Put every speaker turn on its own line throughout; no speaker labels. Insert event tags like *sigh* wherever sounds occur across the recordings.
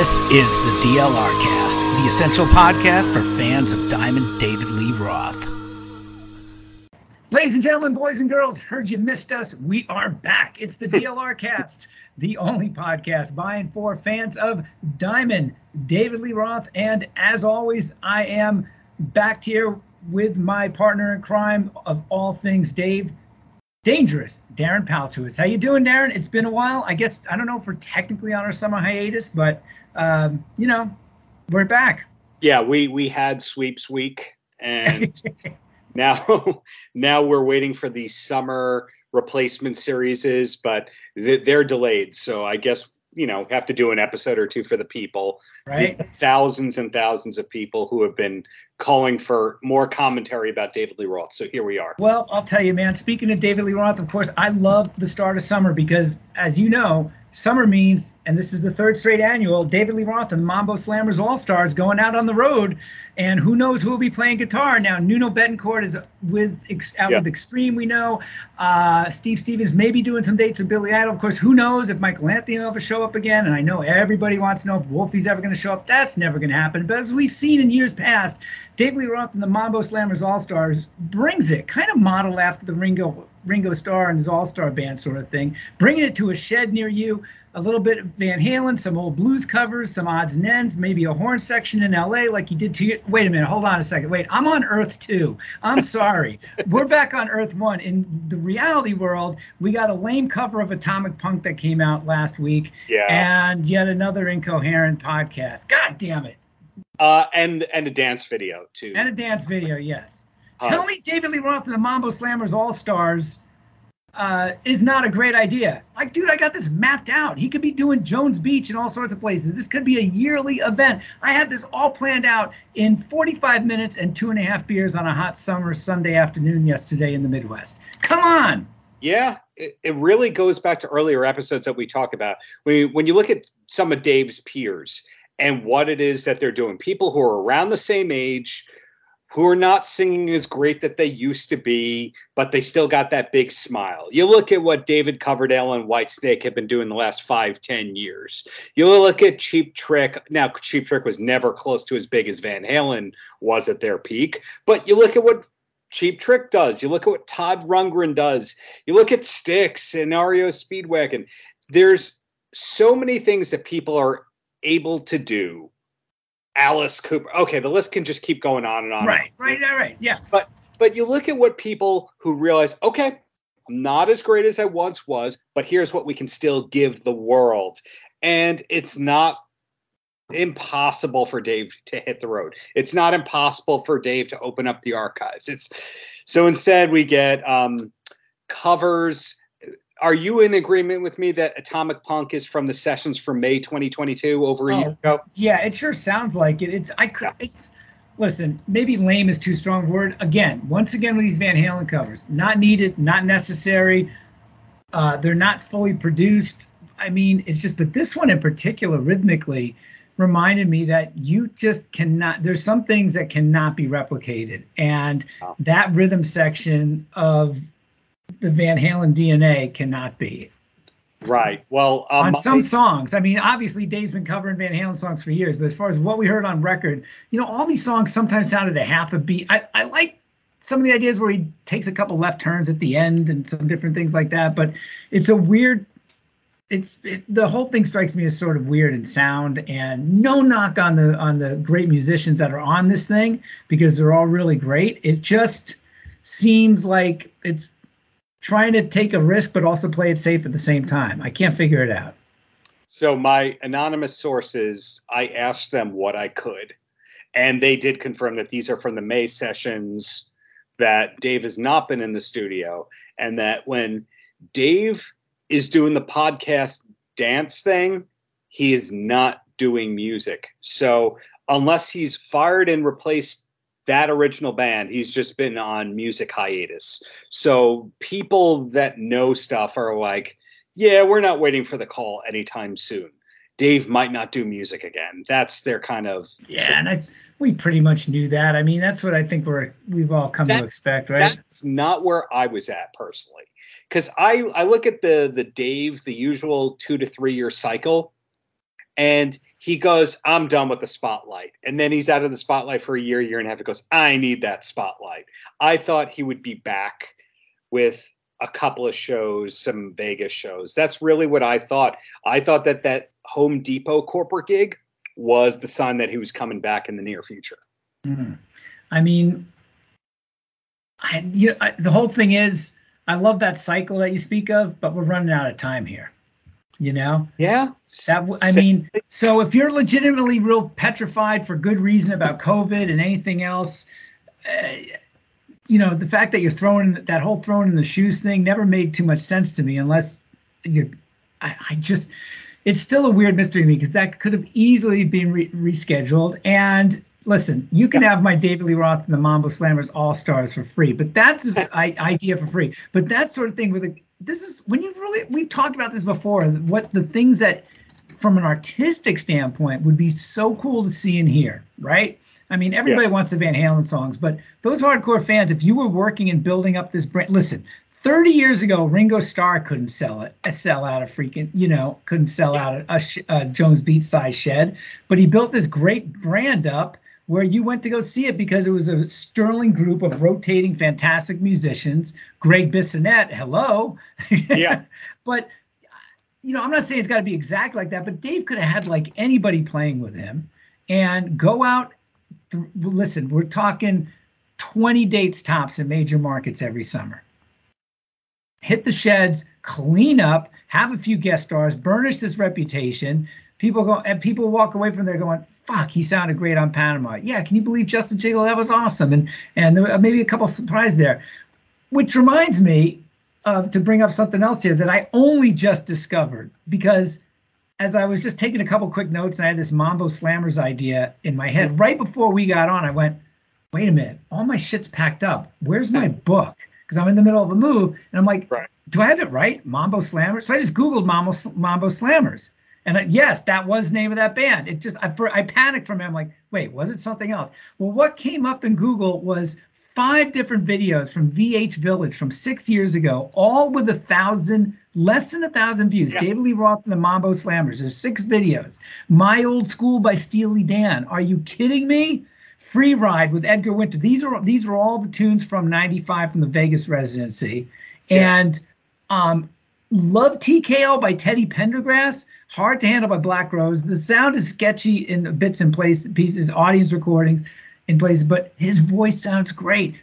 This is the DLR Cast, the essential podcast for fans of Diamond David Lee Roth. Ladies and gentlemen, boys and girls, heard you missed us. We are back. It's the DLR Cast, the only podcast by and for fans of Diamond David Lee Roth. And as always, I am back here with my partner in crime of all things, Dave, dangerous darren paltrowitz how you doing darren it's been a while i guess i don't know if we're technically on our summer hiatus but um, you know we're back.
Yeah we we had sweeps week and *laughs* now *laughs* now we're waiting for the summer replacement series but they're delayed. So i guess you know have to do an episode or two for the people.
Right.
the thousands and thousands of people who have been calling for more commentary about david lee roth. So here we are.
Well i'll tell you man speaking of david lee roth of course i love the start of summer because as you know summer means, and this is the third straight annual, David Lee Roth and the Mambo Slammers All Stars going out on the road, and who knows who will be playing guitar now? Nuno Bettencourt is with out with Extreme, we know. Uh, Steve Stevens may be doing some dates with Billy Idol. Of course, who knows if Michael Anthony will ever show up again? And I know everybody wants to know if Wolfie's ever going to show up. That's never going to happen. But as we've seen in years past, David Lee Roth and the Mambo Slammers All Stars brings it, kind of modeled after the Ringo Ringo Starr and his All Star Band sort of thing, bringing it to a shed near you. A little bit of Van Halen, some old blues covers, some odds and ends, maybe a horn section in LA like you did to you. Wait a minute, hold on a second. Wait, I'm on Earth 2. I'm sorry. *laughs* We're back on Earth 1. In the reality world, we got a lame cover of Atomic Punk that came out last week.
Yeah.
And yet another incoherent podcast. God damn it.
Uh, and and a dance video too.
And a dance video, yes. Tell me David Lee Roth and the Mambo Slammers All Stars uh, is not a great idea. Like, dude, I got this mapped out. He could be doing Jones Beach and all sorts of places. This could be a yearly event. I had this all planned out in 45 minutes and two and a half beers on a hot summer Sunday afternoon yesterday in the Midwest. Come on.
Yeah, it, it really goes back to earlier episodes that we talk about. When you, when you look at some of Dave's peers and what it is that they're doing, people who are around the same age, who are not singing as great that they used to be, but they still got that big smile. You look at what David Coverdale and Whitesnake have been doing the last five, ten years. You look at Cheap Trick. Now, Cheap Trick was never close to as big as Van Halen was at their peak, but you look at what Cheap Trick does. You look at what Todd Rundgren does. You look at Styx and REO Speedwagon. There's so many things that people are able to do Alice Cooper. Okay, the list can just keep going on and on.
Right, right, right, right. Yeah.
But but you look at what people who realize, okay, I'm not as great as I once was, but here's what we can still give the world. And it's not impossible for Dave to hit the road. It's not impossible for Dave to open up the archives. It's so instead we get um, covers are you in agreement with me that Atomic Punk is from the sessions from May 2022 over a oh, year ago?
Yeah, it sure sounds like it. It's I could it's listen, maybe lame is too strong a word. Again, once again with these Van Halen covers, not needed, not necessary. Uh, they're not fully produced. I mean, it's just, but this one in particular, rhythmically, reminded me that you just cannot. There's some things that cannot be replicated, and that rhythm section of the Van Halen DNA cannot be.
Right. Well,
um, on some songs, I mean, obviously Dave's been covering Van Halen songs for years, but as far as what we heard on record, you know, all these songs sometimes sounded a half a beat. I, I like some of the ideas where he takes a couple left turns at the end and some different things like that, but it's a weird. It's it, the whole thing strikes me as sort of weird in sound, and no knock on the on the great musicians that are on this thing because they're all really great. It just seems like it's trying to take a risk but also play it safe at the same time. I can't figure it out.
So my anonymous sources, I asked them what I could, and they did confirm that these are from the May sessions that Dave has not been in the studio and that when Dave is doing the podcast dance thing, he is not doing music. So unless he's fired and replaced that original band, he's just been on music hiatus. So people that know stuff are like, yeah, we're not waiting for the call anytime soon. Dave might not do music again. That's their kind of
yeah, and that's we pretty much knew that. I mean, that's what I think we're we've all come to expect, right?
That's not where I was at personally, because I I look at the the Dave the usual two to three year cycle, And he goes, I'm done with the spotlight. And then he's out of the spotlight for a year, year and a half. He goes, I need that spotlight. I thought he would be back with a couple of shows, some Vegas shows. That's really what I thought. I thought that that Home Depot corporate gig was the sign that he was coming back in the near future.
Mm. I mean, I, you know, I, the whole thing is, I love that cycle that you speak of, but we're running out of time here. You know?
Yeah.
That I mean, so if you're legitimately real petrified for good reason about COVID and anything else, uh, you know, the fact that you're throwing that whole throwing in the shoes thing never made too much sense to me, unless you're. I, I just, it's still a weird mystery to me because that could have easily been re- rescheduled and listen, you can have my David Lee Roth and the Mambo Slammers All Stars for free, but that's *laughs* an idea for free. But that sort of thing with a this is when you've really we've talked about this before. What the things that from an artistic standpoint would be so cool to see and hear, right? I mean, everybody yeah. wants the Van Halen songs, but those hardcore fans, if you were working and building up this brand, listen, 30 years ago, Ringo Starr couldn't sell it, uh, sell out a freaking, you know, couldn't sell out a, a, a Jones Beach size shed, but he built this great brand up where you went to go see it because it was a sterling group of rotating fantastic musicians. Gregg Bissonette, hello.
Yeah. *laughs*
but you know, I'm not saying it's got to be exact like that, but Dave could have had like anybody playing with him and go out. Th- listen, we're talking 20 dates tops in major markets every summer. Hit the sheds, clean up, have a few guest stars, burnish this reputation. People go and people walk away from there going, fuck, he sounded great on Panama. Yeah, can you believe Justin Jiggle? That was awesome. And and there were maybe a couple surprises there. Which reminds me uh, to bring up something else here that I only just discovered because as I was just taking a couple quick notes and I had this Mambo Slammers idea in my head right before we got on, I went, wait a minute, all my shit's packed up. Where's my book? Because I'm in the middle of a move and I'm like, right. do I have it right? Mambo Slammers? So I just Googled Mambo, Mambo Slammers. And I, yes, that was name of that band. It just I, for, I panicked from it. I'm like, wait, was it something else? Well, what came up in Google was five different videos from VH Village from six years ago, all with a thousand, less than a thousand views. Yeah. David Lee Roth and the Mambo Slammers. There's six videos. My Old School by Steely Dan. Are you kidding me? Free Ride with Edgar Winter. These are these are all the tunes from '95 from the Vegas residency, yeah. and um, Love TKO by Teddy Pendergrass hard to handle by Black Crowes. The sound is sketchy in bits and place pieces, audience recordings in places, but his voice sounds great.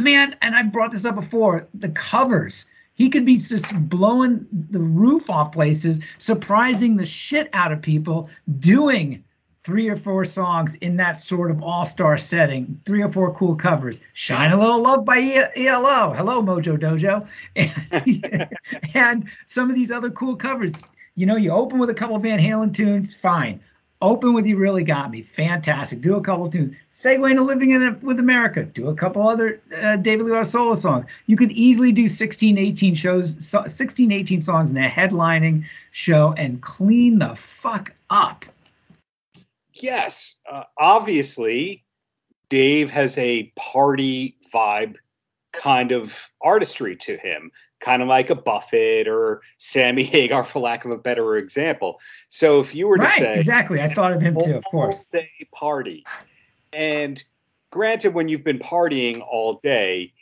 Man, and I brought this up before. The covers, he could be just blowing the roof off places, surprising the shit out of people, doing three or four songs in that sort of all-star setting, three or four cool covers. Shine a little love by ELO. Hello, Mojo Dojo. And, *laughs* and some of these other cool covers you know, you open with a couple Van Halen tunes, fine. Open with "You Really Got Me," fantastic. Do a couple tunes. Segue into "Living in a, with America." Do a couple other uh, David Lee Roth solo songs. You could easily do 16, 18 shows, 16, 18 songs in a headlining show and clean the fuck up.
Yes, uh, obviously, Dave has a party vibe kind of artistry to him, kind of like a Buffett or Sammy *laughs* Hagar, for lack of a better example. So if you were to
right,
say
exactly, I thought of him too, of course.
Day party, and granted, when you've been partying all day,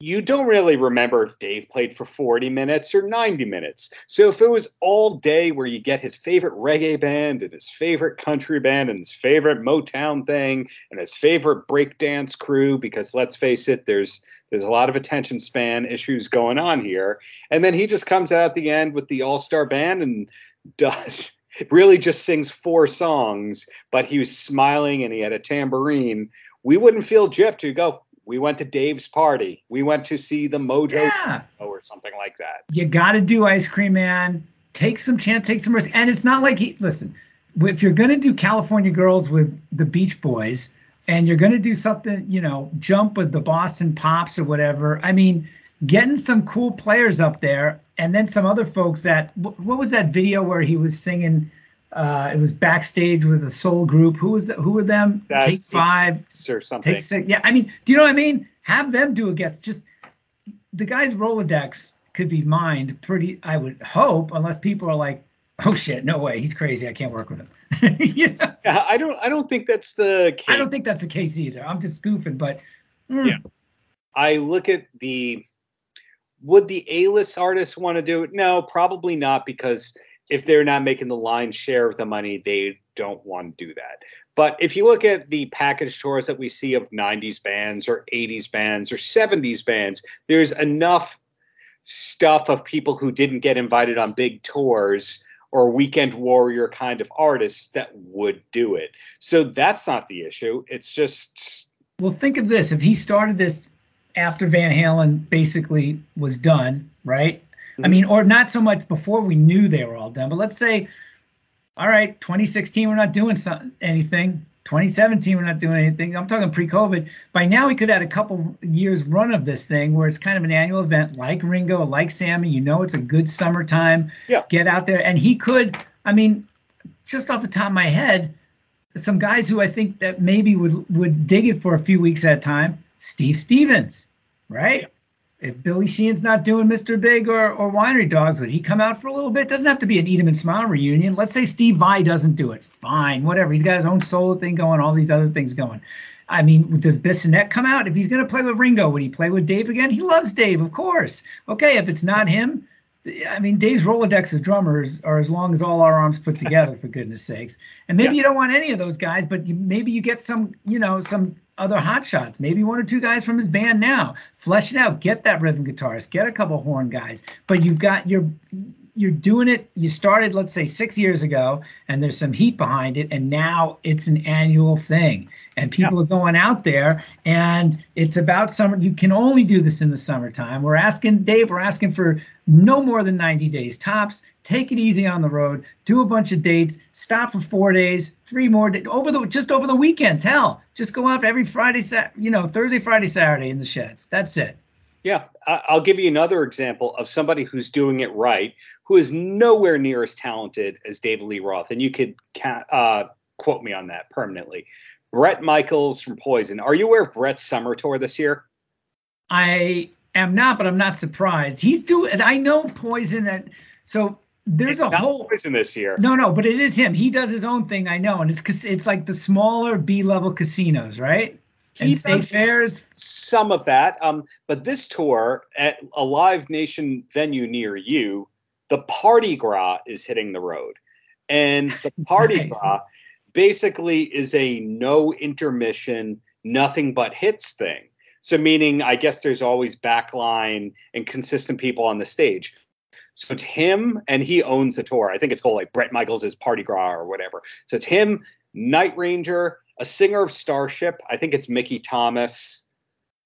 you don't really remember if Dave played for 40 minutes or 90 minutes. So if it was all day where you get his favorite reggae band and his favorite country band and his favorite Motown thing and his favorite breakdance crew, because let's face it, there's there's a lot of attention span issues going on here. And then he just comes out at the end with the all-star band and *laughs* does really just sings four songs, but he was smiling and he had a tambourine. We wouldn't feel gypped to go, we went to Dave's party. We went to see the Mojo yeah. or something like that.
You got to do Ice Cream Man. Take some chance, take some risk. And it's not like he, listen, if you're going to do California Girls with the Beach Boys and you're going to do something, you know, jump with the Boston Pops or whatever, I mean, getting some cool players up there and then some other folks that, what was that video where he was singing? Uh, it was backstage with a soul group. Who was that? Who were them?
That
take five
or something.
Take six. Yeah, I mean, do you know what I mean? Have them do a guest. Just the guy's Rolodex could be mined pretty. I would hope, unless people are like, Oh shit! No way. He's crazy. I can't work with him. *laughs*
yeah. I don't. I don't think that's the case.
I don't think that's the case either. I'm just goofing, but
mm. yeah. I look at the. Would the A-list artists want to do it? No, probably not, because if they're not making the lion's share of the money, they don't want to do that. But if you look at the package tours that we see of 90s bands or 80s bands or 70s bands, there's enough stuff of people who didn't get invited on big tours or weekend warrior kind of artists that would do it. So that's not the issue. It's just
Well, think of this. If he started this after Van Halen basically was done, right? Mm-hmm. I mean, or not so much before we knew they were all done, but let's say all right, 2016 we're not doing some, anything. 2017 we're not doing anything. I'm talking pre-COVID. By now we could have had a couple years run of this thing where it's kind of an annual event, like Ringo, like Sammy. You know, it's a good summertime.
Yeah.
Get out there, and he could. I mean, just off the top of my head, some guys who I think that maybe would would dig it for a few weeks at a time. Steve Stevens, right? If Billy Sheehan's not doing Mr. Big or, or Winery Dogs, would he come out for a little bit? Doesn't have to be an Eat 'em and Smile reunion. Let's say Steve Vai doesn't do it. Fine, whatever. He's got his own solo thing going, all these other things going. I mean, does Bissonette come out? If he's going to play with Ringo, would he play with Dave again? He loves Dave, of course. Okay, if it's not him, I mean, Dave's Rolodex of drummers are as long as all our arms put together, for goodness sakes. And maybe yeah. you don't want any of those guys, but you, maybe you get some, you know, some other hot shots, maybe one or two guys from his band now. Flesh it out, get that rhythm guitarist, get a couple horn guys. But you've got your you're doing it. You started let's say six years ago and there's some heat behind it and now it's an annual thing. And people yeah. are going out there and it's about summer. You can only do this in the summertime. We're asking dave we're asking for no more than 90 days tops take it easy on the road do a bunch of dates stop for four days three more days over the just over the weekends hell just go out every friday you know thursday friday saturday in the sheds that's it
yeah, I'll give you another example of somebody who's doing it right, who is nowhere near as talented as David Lee Roth, and you could uh, quote me on that permanently. Bret Michaels from Poison. Are you aware of Bret's summer tour this year?
I am not, but I'm not surprised. He's doing. I know Poison, and so there's
it's
a whole
Poison this year.
No, no, but it is him. He does his own thing. I know, and it's it's like the smaller B level casinos, right?
he state fairs. Some of that, um, but this tour at a Live Nation venue near you, the Party Gras is hitting the road, and the *laughs* Party nice. Gras basically is a no intermission, nothing but hits thing. So meaning, I guess there's always backline and consistent people on the stage. So it's him, and he owns the tour. I think it's called like Bret Michaels' Party Gras or whatever. So it's him, Night Ranger, a singer of Starship. I think it's Mickey Thomas.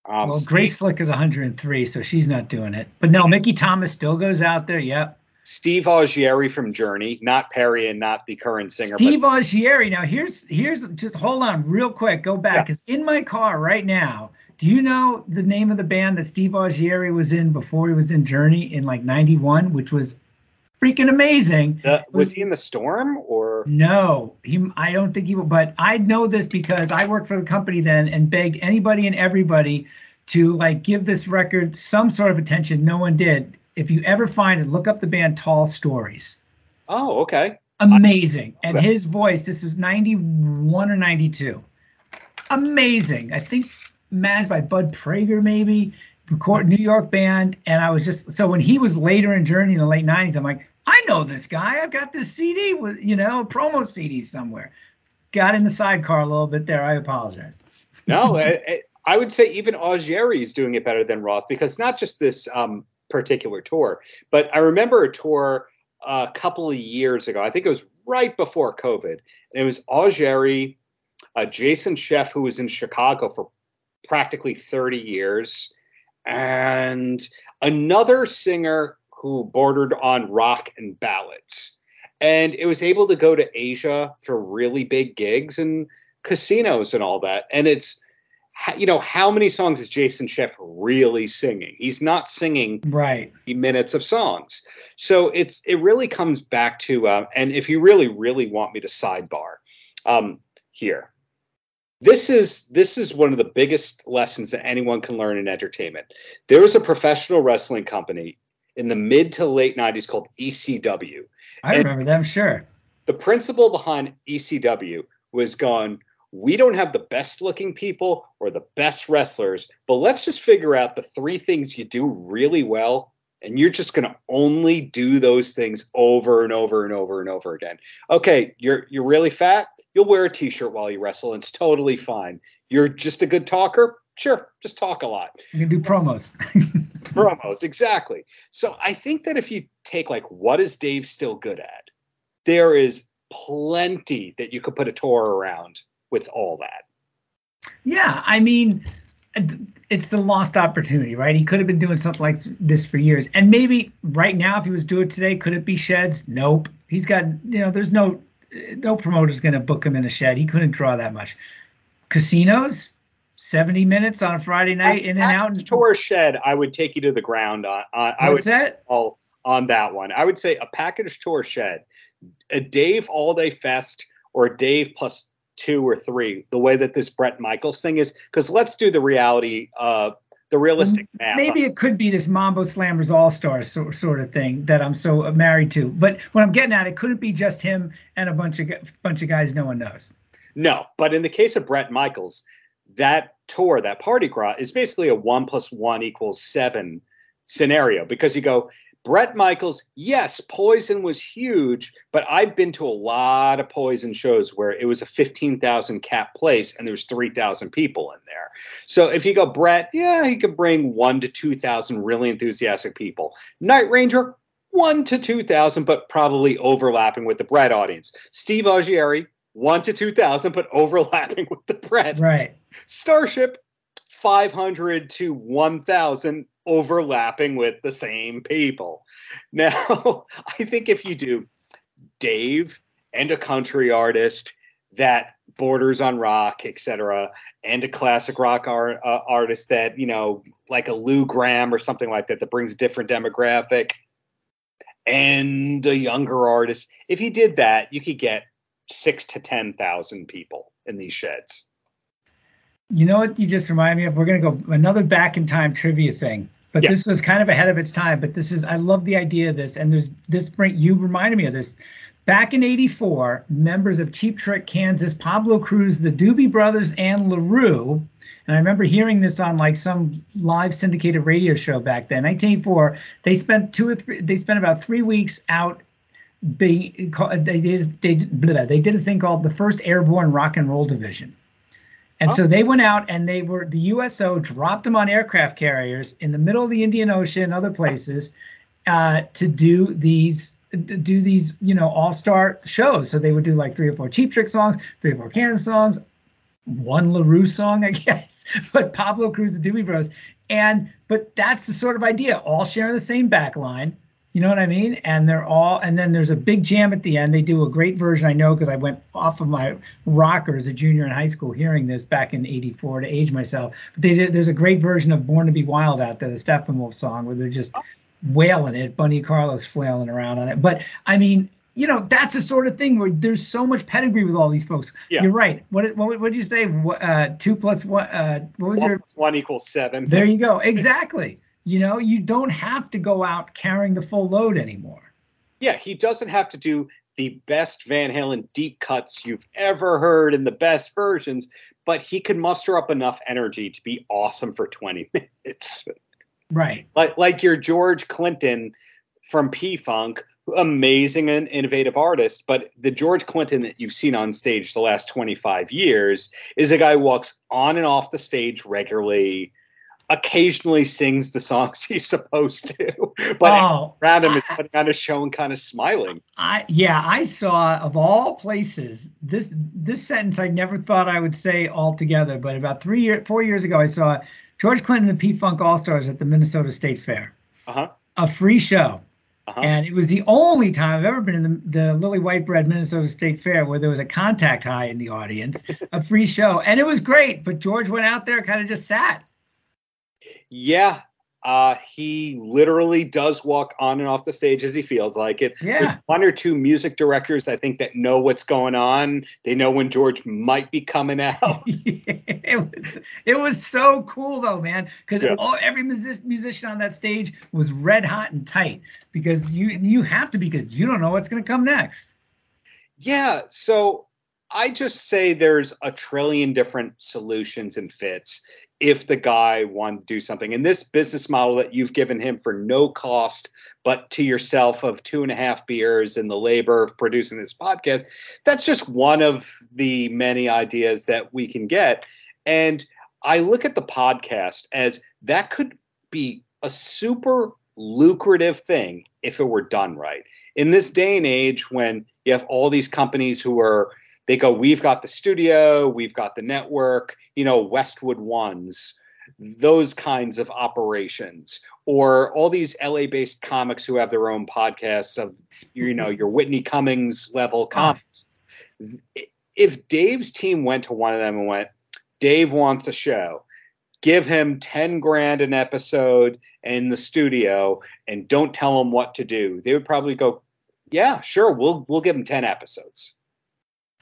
Um, well, Grace Slick is 103, so she's not doing it. But no, Mickey Thomas still goes out there. Yep.
Steve Augeri from Journey, not Perry and not the current singer.
Steve but- Augeri. Now here's here's just hold on real quick. Go back because yeah. in my car right now. Do you know the name of the band that Steve Augeri was in before he was in Journey in like '91, which was freaking amazing.
was, was, he in the storm or
no? He, I don't think he. Was, but I know this because I worked for the company then and begged anybody and everybody to like give this record some sort of attention. No one did. If you ever find it, look up the band Tall Stories.
Oh, okay.
Amazing. And his voice, this is 91 or 92. Amazing. I think managed by Bud Prager, maybe record New York band. And I was just so when he was later in Journey in the late 90s, I'm like, I know this guy. I've got this CD with, you know, promo CD somewhere. Got in the sidecar a little bit there. I apologize.
no, *laughs* I, I, would say even Augeri is doing it better than Roth because not just this um, particular tour, but I remember a tour a couple of years ago. I think it was right before COVID. And it was Augeri, uh, Jason Scheff, who was in Chicago for practically 30 years, and another singer who bordered on rock and ballads. And it was able to go to Asia for really big gigs and casinos and all that. And it's, you know, how many songs is Jason Scheff really singing? He's not singing
right
minutes of songs. So it's it really comes back to, uh, and if you really really want me to sidebar um, here, this is this is one of the biggest lessons that anyone can learn in entertainment. There was a professional wrestling company in the mid to late 90s called ECW.
I
And
remember them, sure.
The principle behind ECW was gone. We don't have the best looking people or the best wrestlers, but let's just figure out the three things you do really well. And you're just going to only do those things over and over and over and over again. Okay, you're you're really fat. You'll wear a t-shirt while you wrestle. And it's totally fine. You're just a good talker. Sure, just talk a lot.
You can do promos. *laughs*
promos exactly so i think that if you take like what is dave still good at there is plenty that you could put a tour around with all that
Yeah, I mean, it's the lost opportunity, right? He could have been doing something like this for years, and maybe right now, if he was doing it today, could it be sheds? Nope. He's got, you know, there's no, no promoter's going to book him in a shed. He couldn't draw that much. Casinos, seventy minutes on a Friday night, in and out.
Tour shed i would take you to the ground on, on i would
that?
call on that one i would say a package tour shed a dave all day fest or a dave plus two or three the way that this bret michaels thing is because let's do the reality of the realistic math
Maybe it could be this Mambo Slammers All Stars so, sort of thing that I'm so uh, married to. But what I'm getting at, it couldn't be just him and a bunch of bunch of guys no one knows.
No, but in the case of Bret Michaels, that tour, that party gras, is basically a one plus one equals seven scenario because you go, Bret Michaels, yes, Poison was huge, but I've been to a lot of Poison shows where it was a 15,000 cap place and there's 3,000 people in there. So if you go, Bret, yeah, he could bring one to 2,000 really enthusiastic people. Night Ranger, one to 2,000, but probably overlapping with the Bret audience. Steve Augeri, one to 2,000, but *laughs* overlapping with the Bret.
Right.
Starship, 500 to 1,000, overlapping with the same people. *laughs* Now, *laughs* I think if you do Dave and a country artist that borders on rock, etc., and a classic rock art, uh, artist that, you know, like a Lou Gramm or something like that, that brings a different demographic, and a younger artist, if you did that, you could get six to 10,000 people in these sheds.
You know what you just remind me of? We're gonna go another back in time trivia thing. But
Yeah.
this was kind of ahead of its time. But this is I love the idea of this. And there's this bring you reminded me of this. Back in 84, members of Cheap Trick Kansas, Pablo Cruise, the Doobie Brothers, and LeRoux, and I remember hearing this on like some live syndicated radio show back then, 1984, they spent two or three, they spent about three weeks out being, they did, they, they did a thing called the First Airborne Rock and Roll Division. And so they went out and they were the USO dropped them on aircraft carriers in the middle of the Indian Ocean and other places uh, to do these do these you know all star shows. So they would do like three or four Cheap Trick songs, three or four Kansas songs, one LeRoux song, I *laughs* guess, but Pablo Cruise, the Doobie Bros. And but that's the sort of idea, all sharing the same back line. You know what I mean? And they're all, and then there's a big jam at the end. They do a great version. I know because I went off of my rocker as a junior in high school hearing this back in 84 to age myself. But they did, there's a great version of Born to Be Wild out there, the Steppenwolf song, where they're just wailing it, Bunny Carlos flailing around on it. But I mean, you know, that's the sort of thing where there's so much pedigree with all these folks.
Yeah.
You're right. What did- what, what did you say? What, uh, two plus one? Uh, what was
One
your?
one equals seven.
There you go. *laughs* Exactly. You know, you don't have to go out carrying the full load anymore.
Yeah, he doesn't have to do the best Van Halen deep cuts you've ever heard in the best versions, but he can muster up enough energy to be awesome for 20 *laughs* minutes.
Right.
Like like your George Clinton from P Funk, amazing and innovative artist, but the George Clinton that you've seen on stage the last 25 years is a guy who walks on and off the stage regularly, occasionally sings the songs *laughs* he's supposed to, but
oh,
around him is putting on a show and kind of smiling.
I yeah, I saw of all places this this sentence I never thought I would say altogether, but about three year four years ago I saw George Clinton and the P Funk All Stars at the Minnesota State Fair,
Uh-huh.
a free show.
Uh-huh.
And it was the only time I've ever been in the, the Lily White Bread Minnesota State Fair where there was a contact high in the audience, a free show. And it was great. But George went out there, kind of just sat.
Yeah. Uh, he literally does walk on and off the stage as he feels like it.
Yeah.
There's one or two music directors I think that know what's going on. They know when George might be coming *laughs* out.
it was it was so cool though, man, because
Yeah.
all every music, musician on that stage was red hot and tight because you you have to because you don't know what's going to come next.
Yeah, so I just say there's a trillion different solutions and fits if the guy wanted to do something. And this business model that you've given him for no cost, but to yourself of two and a half beers and the labor of producing this podcast, that's just one of the many ideas that we can get. And I look at the podcast as that could be a super lucrative thing if it were done right. In this day and age when you have all these companies who are they go we've got the studio we've got the network you know westwood ones those kinds of operations. Or all these la based comics who have their own podcasts of you know *laughs* your whitney cummings level ah. comics. If dave's team went to one of them and went dave wants a show. Give him 10 grand an episode in the studio and don't tell him what to do they would probably go yeah sure we'll we'll give him 10 episodes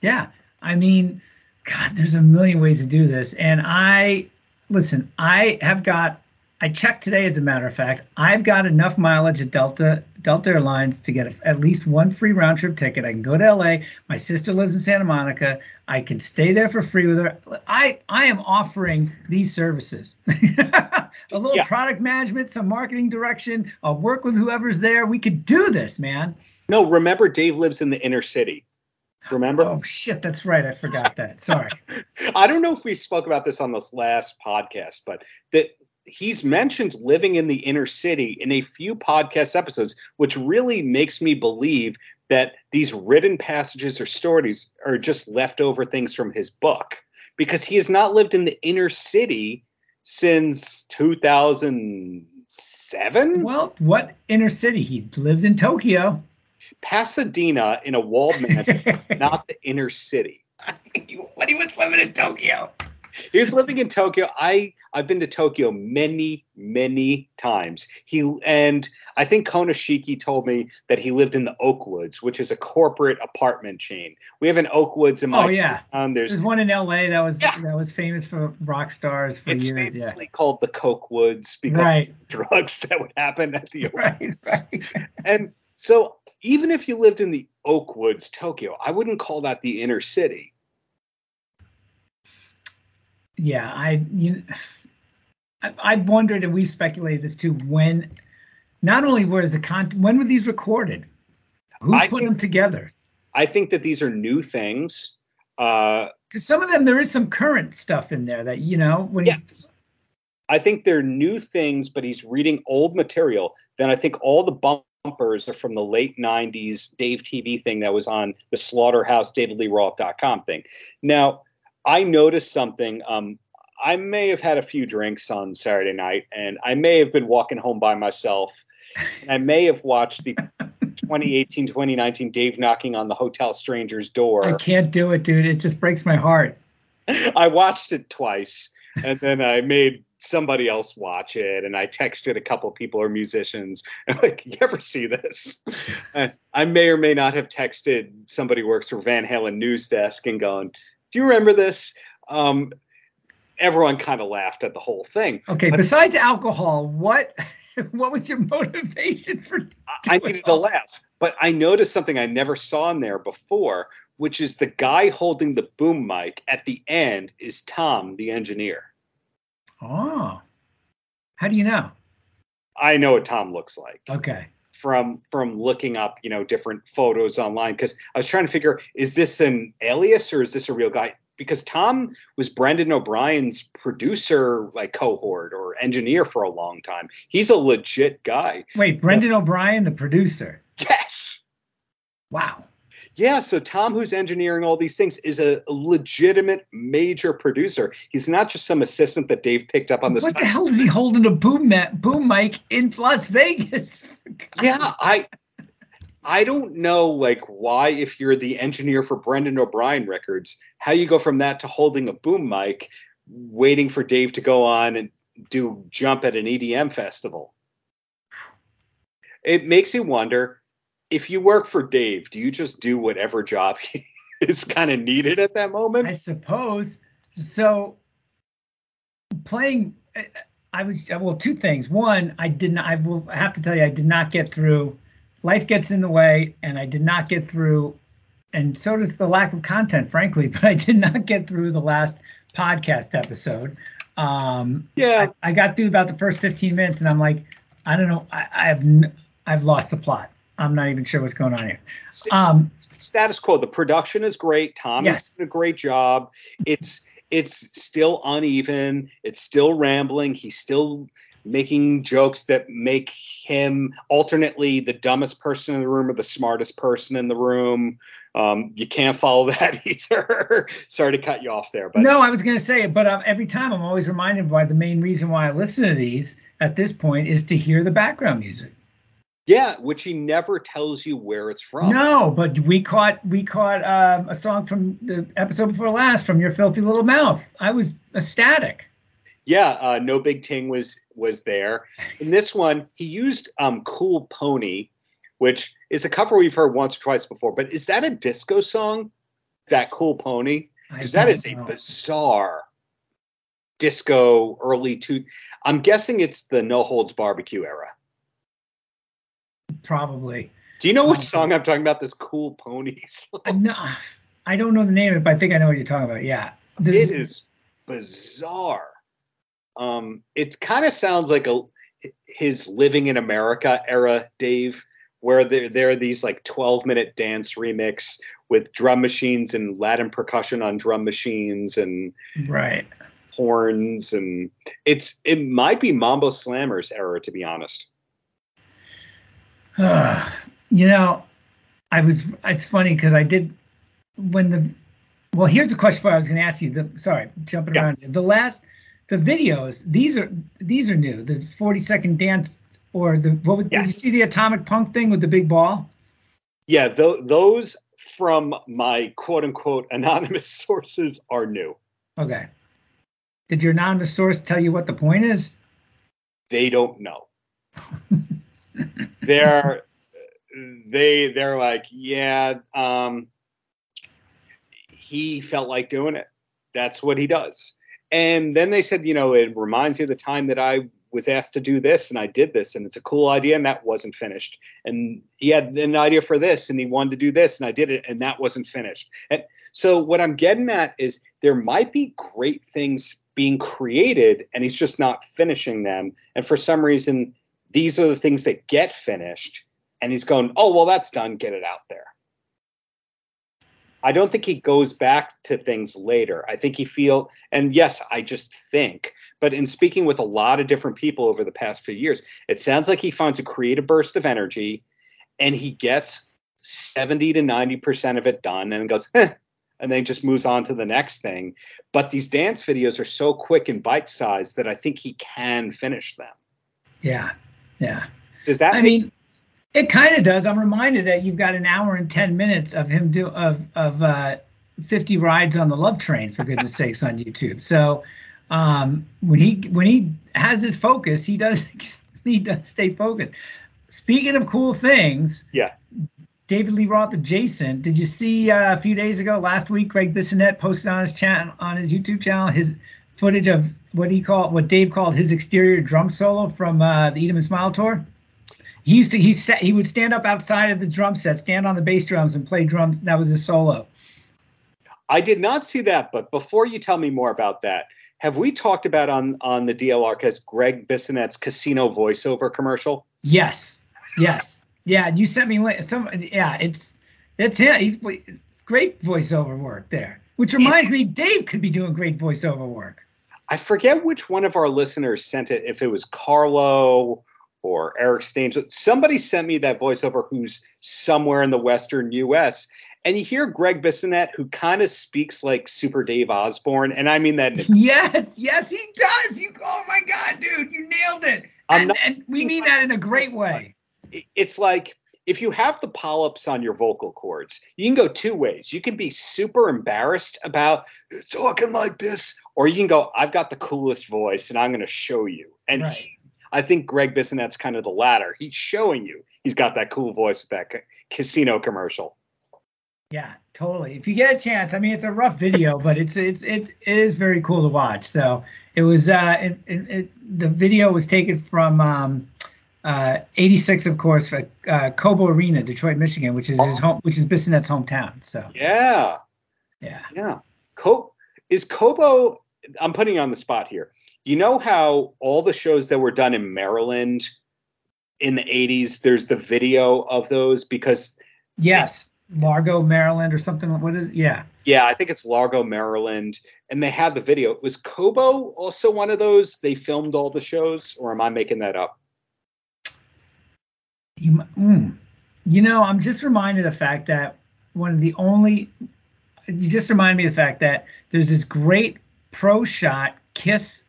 Yeah. I mean, God, there's a million ways to do this. And I listen, I have got I checked today as a matter of fact, I've got enough mileage at Delta Delta Airlines to get a, at least one free round trip ticket. I can go to LA. My sister lives in Santa Monica. I can stay there for free with her. I I am offering these services. *laughs* a little
Yeah.
product management, some marketing direction. I'll work with whoever's there. We could do this, man.
no remember dave lives in the inner city remember
Oh shit, that's right. I forgot that. Sorry. *laughs*
I don't know if we spoke about this on this last podcast, but that he's mentioned living in the inner city in a few podcast episodes, which really makes me believe that these written passages or stories are just leftover things from his book because he has not lived in the inner city since 2007.
Well, what inner city? He lived in Tokyo.
Pasadena in a walled mansion *laughs* is not the inner city. *laughs*
when he was living in Tokyo.
He was living in Tokyo. I I've been to Tokyo many many times. He and I think Konoshiki told me that he lived in the Oakwoods, which is a corporate apartment chain. We have an Oakwoods in oh, my
Oh yeah,
town. There's
there's one in L.A. that was
Yeah.
that was famous for rock stars for
it's
years. Yeah,
famously called the Coke Woods because
right,
of drugs that would happen at the *laughs*
right, right.
and so even if you lived in the Oakwoods, Tokyo, I wouldn't call that the inner city.
Yeah, I you. I, I wondered, and we've speculated this too. When, not only was the content, when were these recorded? Who
I
put
think-
them together?
I think that these are new things. Uh,
Because some of them, there is some current stuff in there that you know when he's
I think they're new things, but he's reading old material. Then I think all the bumpers are from the late 90s Dave TV thing that was on the Slaughterhouse, DavidLeeRoth.com thing. Now, I noticed something. Um, I may have had a few drinks on Saturday night, and I may have been walking home by myself. And I may have watched the *laughs* 2018 2019 Dave knocking on the hotel stranger's door.
I can't do it, dude. It just breaks my heart. *laughs*
I watched it twice, and then I made somebody else watch it, and I texted a couple people or musicians. *laughs* And like, you ever see this? *laughs* And I may or may not have texted somebody who works for Van Halen news desk and gone, "Do you remember this?" Um, everyone kind of laughed at the whole thing.
Okay,
But-
besides alcohol, what *laughs* what was your motivation for
I needed to laugh, but I noticed something I never saw in there before, which is the guy holding the boom mic at the end is Tom, the engineer.
Oh. How do you know?
I know what Tom looks like.
Okay.
from from looking up you know different photos online because I was trying to figure is this an alias or is this a real guy? Because Tom was Brendan O'Brien's producer like cohort or engineer for a long time. He's a legit guy.
Wait, Brendan O'Brien, the producer.
Yes.
Wow.
Yeah, so Tom, who's engineering all these things, is a legitimate major producer. He's not just some assistant that Dave picked up on the side.
what
side.
the hell is he holding a boom ma- boom mic in Las Vegas? *laughs*
yeah i i don't know like why if you're the engineer for brendan o'brien records how you go from that to holding a boom mic waiting for dave to go on and do jump at an EDM festival. It makes you wonder if you work for Dave, do you just do whatever job *laughs* is kind of needed at that moment?
I suppose. So playing I was well two things. One, I didn't I will have to tell you I did not get through life gets in the way and I did not get through and so does the lack of content frankly, *laughs* but I did not get through the last podcast episode. Um,
yeah,
I, I, got through about the first 15 minutes, and I'm like, I don't know, I, I've I've lost the plot. I'm not even sure what's going on here.
Um, status quo. The production is great. Tom
yes.
did a great job. It's it's still uneven. It's still rambling. He's still making jokes that make him alternately the dumbest person in the room or the smartest person in the room. Um, you can't follow *laughs* that either. Sorry to cut you off there, but
no, I was going to say it, but um, every time I'm always reminded why the main reason why I listen to these at this point is to hear the background music.
Yeah, which he never tells you where it's from.
No, but we caught we caught um, a song from the episode before last from your filthy little mouth. I was ecstatic.
Yeah, uh, no big ting was was there. In this one, he used um, "Cool Pony," which is a cover we've heard once or twice before. But is that a disco song? That cool pony? Because that is know. a bizarre disco early two. I'm guessing it's the No Holds Barbecue era.
Probably.
Do you know which um, song I'm talking about? This cool ponies.
no, I don't know the name of it, but I think I know what you're talking about. Yeah,
this, it is bizarre. Um, it kind of sounds like a his living in America era, Dave where there, there are these like 12 minute dance remix with drum machines and Latin percussion on drum machines and
right
horns and it's it might be Mambo Slammers era to be honest.
Uh, *sighs* you know, I was it's funny because I did when the well here's the question for I was going to ask you the sorry jumping yeah. around the last the videos these are these are new the 40 second dance or the what would, yes. did you see the atomic punk thing with the big ball?
Yeah, th- those from my quote unquote anonymous *laughs* sources are new.
Okay. Did your anonymous source tell you what the point is?
They don't know. *laughs* they're they they're like, yeah, um, he felt like doing it. That's what he does. And then they said, you know, it reminds you of the time that I was asked to do this and I did this and it's a cool idea and that wasn't finished. And he had an idea for this and he wanted to do this and I did it and that wasn't finished. And so what I'm getting at is there might be great things being created and he's just not finishing them. And for some reason, these are the things that get finished and he's going, oh, well, that's done. Get it out there. I don't think he goes back to things later. I think he feel and yes, I just think, but in speaking with a lot of different people over the past few years, it sounds like he finds a creative burst of energy and he gets 70 to 90% of it done and goes, eh, and then just moves on to the next thing. But these dance videos are so quick and bite sized that I think he can finish them.
Yeah. Yeah.
Does that
I mean sense? It kind of does. I'm reminded that you've got an hour and ten minutes of him do of of uh, 50 rides on the love train for goodness sakes on YouTube. So um, when he when he has his focus, he does *laughs* he does stay focused. Speaking of cool things,
yeah.
David Lee Roth adjacent. Did you see uh, a few days ago, last week, Gregg Bissonette posted on his channel on his YouTube channel his footage of what he called what Dave called his exterior drum solo from uh, the Eat 'em and Smile tour he used to he set he would stand up outside of the drum set, stand on the bass drums and play drums. That was his solo.
I did not see that, but before you tell me more about that, have we talked about on on the DLR as Gregg Bissonette's casino voiceover commercial?
Yes, yes, yeah. You sent me some. Yeah, it's it's him. He's great voiceover work there. Which reminds me, Dave could be doing great voiceover work.
I forget which one of our listeners sent it. If it was Carlo or Eric Staines. Somebody sent me that voiceover who's somewhere in the Western US. And you hear Gregg Bissonette, who kind of speaks like Super Dave Osborne. And I mean that.
yes, yes, he does. You, oh my God, dude, you nailed it. And, and we mean that in a great way.
It's like if you have the polyps on your vocal cords, you can go two ways. You can be super embarrassed about talking like this, or you can go, I've got the coolest voice and I'm going to show you. And
Right.
he- I think Gregg Bissonette's kind of the latter. He's showing you he's got that cool voice with that ca- casino commercial.
Yeah, totally. If you get a chance, I mean, it's a rough video, *laughs* but it's it's it is very cool to watch. So it was uh, it, it, it, the video was taken from um, '86, of course, for, uh, Cobo Arena, Detroit, Michigan, which is his home, which is Bissonette's hometown. So
Yeah.
yeah,
Yeah. Co- is Cobo? I'm putting you on the spot here. You know how all the shows that were done in Maryland in the 80s, there's the video of those because,
yes, Largo, Maryland, or something. What is? Yeah,
yeah, I think it's Largo, Maryland, and they have the video. Was Cobo also one of those? They filmed all the shows, or am I making that up?
You, mm, you know, I'm just reminded of the fact that one of the only you just remind me of the fact that there's this great pro shot Kiss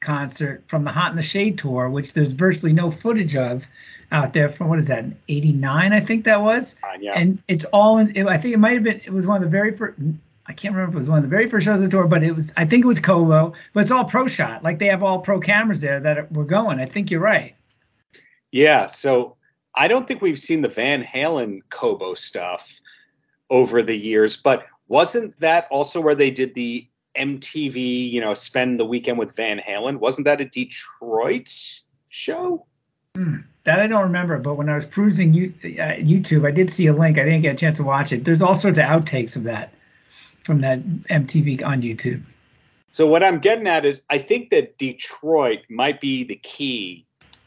concert from the Hot in the Shade tour, which there's virtually no footage of out there from what is that, 89, I think that was.
Fine, yeah.
And it's all in, it, I think it might have been, it was one of the very first, I can't remember if it was one of the very first shows of the tour, but it was, I think it was Cobo, but it's all pro shot. Like they have all pro cameras there that were going. I think you're right.
Yeah, so I don't think we've seen the Van Halen Cobo stuff over the years, but wasn't that also where they did the MTV, you know, spend the weekend with Van Halen? Wasn't that a Detroit show?
That I don't remember, but when I was cruising you, uh, YouTube, I did see a link. I didn't get a chance to watch it. There's all sorts of outtakes of that from that MTV on YouTube.
So what I'm getting at is I think that Detroit might be the key,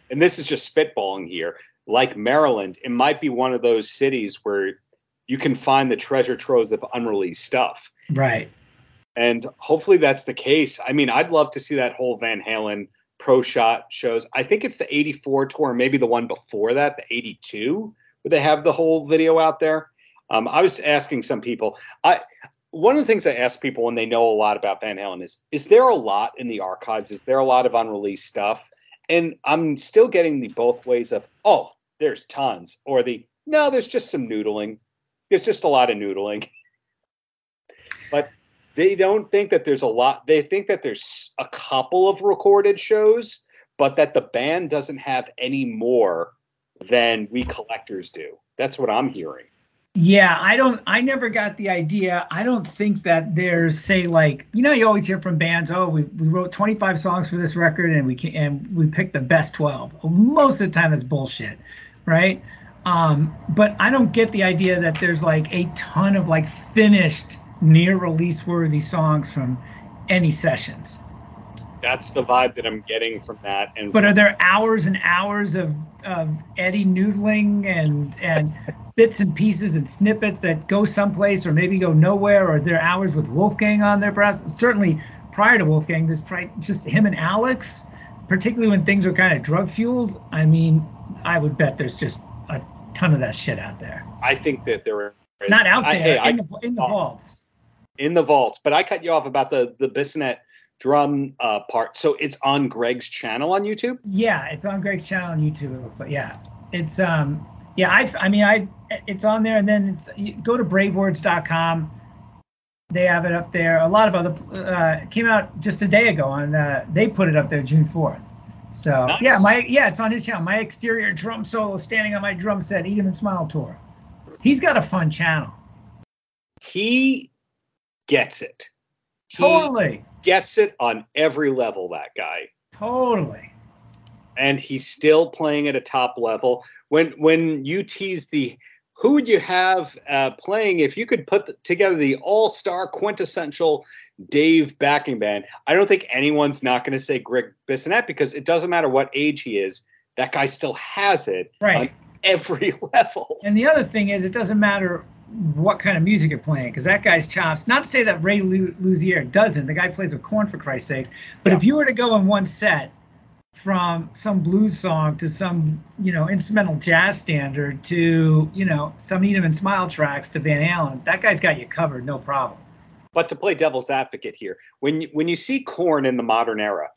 and this is just spitballing here, like Maryland, it might be one of those cities where you can find the treasure troves of unreleased stuff.
Right.
And hopefully that's the case. I mean, I'd love to see that whole Van Halen pro shot shows. I think it's the 84 tour, maybe the one before that, the 82, where they have the whole video out there. Um, I was asking some people, I one of the things I ask people when they know a lot about Van Halen is, is there a lot in the archives? Is there a lot of unreleased stuff? And I'm still getting the both ways of, oh, there's tons, or the no, there's just some noodling. There's just a lot of noodling. *laughs* but they don't think that there's a lot. They think that there's a couple of recorded shows, but that the band doesn't have any more than we collectors do. That's what I'm hearing.
Yeah, I don't. I never got the idea. I don't think that there's say like you know you always hear from bands. Oh, we, we wrote 25 songs for this record and we can and we picked the best 12. Most of the time that's bullshit, right? Um, but I don't get the idea that there's like a ton of like finished near release worthy songs from any sessions.
That's the vibe that I'm getting from that. And
But are there hours and hours of, of Eddie noodling and and *laughs* bits and pieces and snippets that go someplace or maybe go nowhere? Or are there hours with Wolfgang on there? Perhaps certainly prior to Wolfgang, there's probably just him and Alex, particularly when things are kind of drug fueled. I mean, I would bet there's just a ton of that shit out there.
I think that there is
Not out
I-
there
hey, I-
in the in the
oh.
vaults.
in the vaults. But I cut you off about the the Bissonette drum uh, part. So it's on Gregg's channel on YouTube.
Yeah, it's on Gregg's channel on YouTube. It looks like yeah, it's um yeah I I mean I it's on there and then it's you go to bravewords.com. They have it up there. A lot of other uh, came out just a day ago on uh, they put it up there June fourth. So
Nice.
yeah, my yeah it's on his channel. My exterior drum solo standing on my drum set, Eat 'em and Smile tour. He's got a fun channel.
He gets it. He
Totally,
gets it on every level. That guy.
totally.
and he's still playing at a top level. When when you tease the who would you have uh, playing if you could put th- together the all-star quintessential Dave backing band? I don't think anyone's not going to say Gregg Bissonette because it doesn't matter what age he is. That guy still has it
Right.
on every *laughs* level.
And the other thing is, it doesn't matter what kind of music you're playing because that guy's chops. Not to say that Ray Lu- Luzier doesn't. The guy plays with Korn for Christ's sakes. But
Yeah.
if you were to go in one set from some blues song to some you know instrumental jazz standard to you know some Eat 'em and Smile tracks to Van Halen, that guy's got you covered, no problem.
But to play devil's advocate here, when you, when you see Korn in the modern era,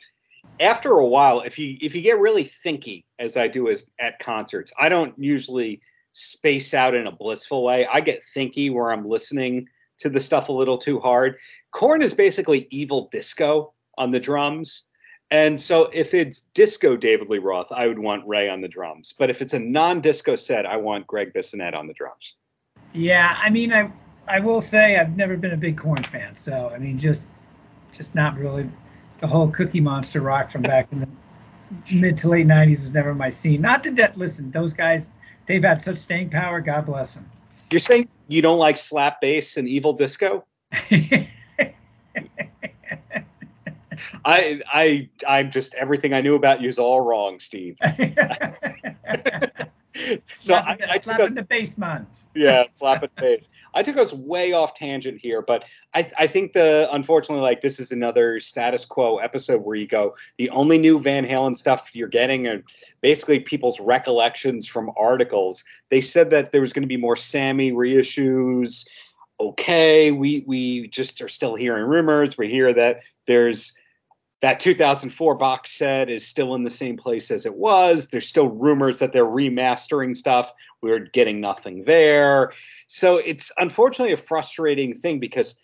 after a while, if you if you get really thinky, as I do as at concerts, I don't usually space out in a blissful way. I get thinky where I'm listening to the stuff a little too hard. Korn is basically evil disco on the drums. And so if it's disco David Lee Roth, I would want Ray on the drums. But if it's a non-disco set, I want Gregg Bissonette on the drums.
Yeah, I mean, I I will say I've never been a big Korn fan, so I mean, just just not really the whole Cookie Monster rock from back in the mid to late '90s was never my scene. Not to. Listen, those guys, they've had such staying power. God bless them.
You're saying you don't like slap bass and evil disco? *laughs* I I I'm just everything I knew about you is all wrong, Steve. *laughs* *laughs*
so I, I took us, the bass man.
Yeah, slap it face. I took us way off tangent here, but I I think the unfortunately like this is another status quo episode where you go the only new Van Halen stuff you're getting are basically people's recollections from articles. They said that there was going to be more Sammy reissues. Okay, we we just are still hearing rumors. We hear that there's that 2004 box set is still in the same place as it was. There's still rumors that they're remastering stuff. We're getting nothing there. So it's unfortunately a frustrating thing because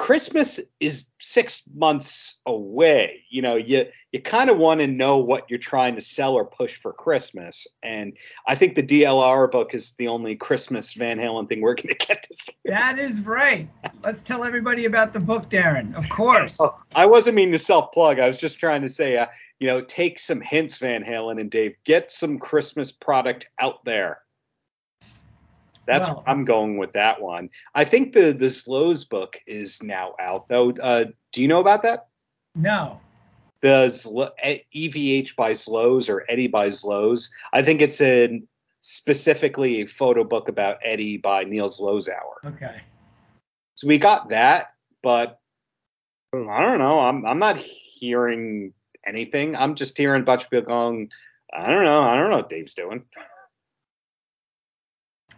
Christmas is six months away. You know, you you kind of want to know what you're trying to sell or push for Christmas. And I think the DLR book is the only Christmas Van Halen thing we're *laughs* going to get this
year. That is right. Let's tell everybody about the book, Darren. Of course.
Oh, I wasn't meaning to self plug. I was just trying to say, uh, you know, take some hints, Van Halen and Dave. Get some Christmas product out there. That's well, I'm going with that one. I think the the Slows book is now out though. Uh, do you know about that?
No.
The Zlo- EVH by Slows or Eddie by Slows. I think it's a specifically a photo book about Eddie by Neil Zlozower.
Okay.
So we got that, but I don't know. I'm I'm not hearing anything. I'm just hearing of people going, I don't know. I don't know what Dave's doing *laughs*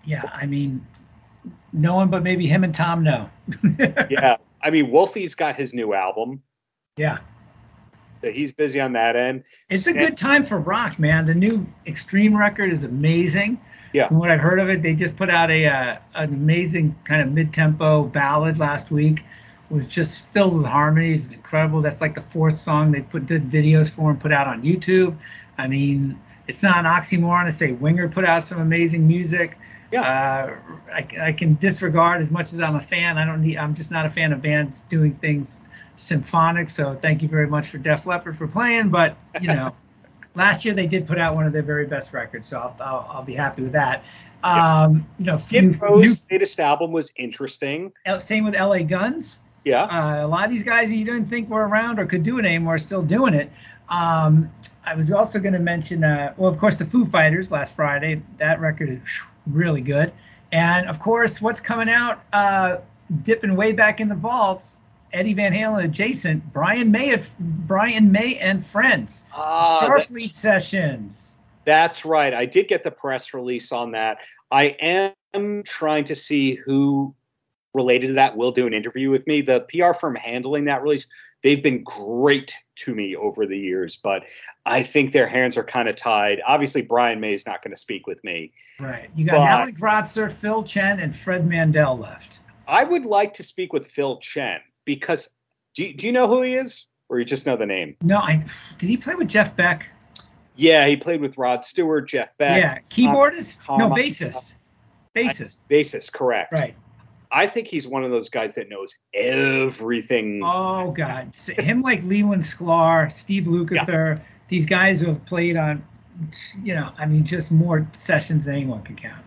yeah, I mean, no one but maybe him and Tom know. *laughs*
yeah, I mean, Wolfie's got his new album.
Yeah,
so he's busy on that end.
It's Sam- a good time for rock, man. The new Extreme record is amazing.
Yeah.
From what I've heard of it, they just put out a uh, an amazing kind of mid-tempo ballad last week. It was just filled with harmonies. It's incredible. That's like the fourth song they put did videos for and put out on YouTube. I mean, it's not an oxymoron to say Winger put out some amazing music.
Yeah.
Uh, I, I can disregard as much as I'm a fan. I don't need. I'm just not a fan of bands doing things symphonic. So thank you very much for Def Leppard for playing. But you know, *laughs* last year they did put out one of their very best records, so I'll I'll, I'll be happy with that. Um, you know,
Skid Row's latest album was interesting.
Same with LA Guns.
Yeah.
Uh, a lot of these guys you didn't think were around or could do it anymore are still doing it. Um, I was also going to mention, uh, well, of course, the Foo Fighters last Friday. That record is really good. And of course, what's coming out, uh, dipping way back in the vaults, Eddie Van Halen adjacent, Brian May, Brian May and friends, ah, Starfleet sessions.
That's right. I did get the press release on that. I am trying to see who related to that will do an interview with me. The PR firm handling that release they've been great to me over the years, but I think their hands are kind of tied. Obviously, Brian May is not going to speak with me.
Right. You got Alec Gratzer, Phil Chen, and Fred Mandel left.
I would like to speak with Phil Chen because do you, do you know who he is, or you just know the name?
No, I did he play with Jeff Beck?
Yeah, he played with Rod Stewart, Jeff Beck.
Yeah, keyboardist, uh, Tom, no bassist, bassist,
bassist, correct.
Right.
I think he's one of those guys that knows everything.
Oh God, him like Leland Sklar, Steve Lukather, yeah. these guys who have played on, you know, I mean, just more sessions than anyone can count.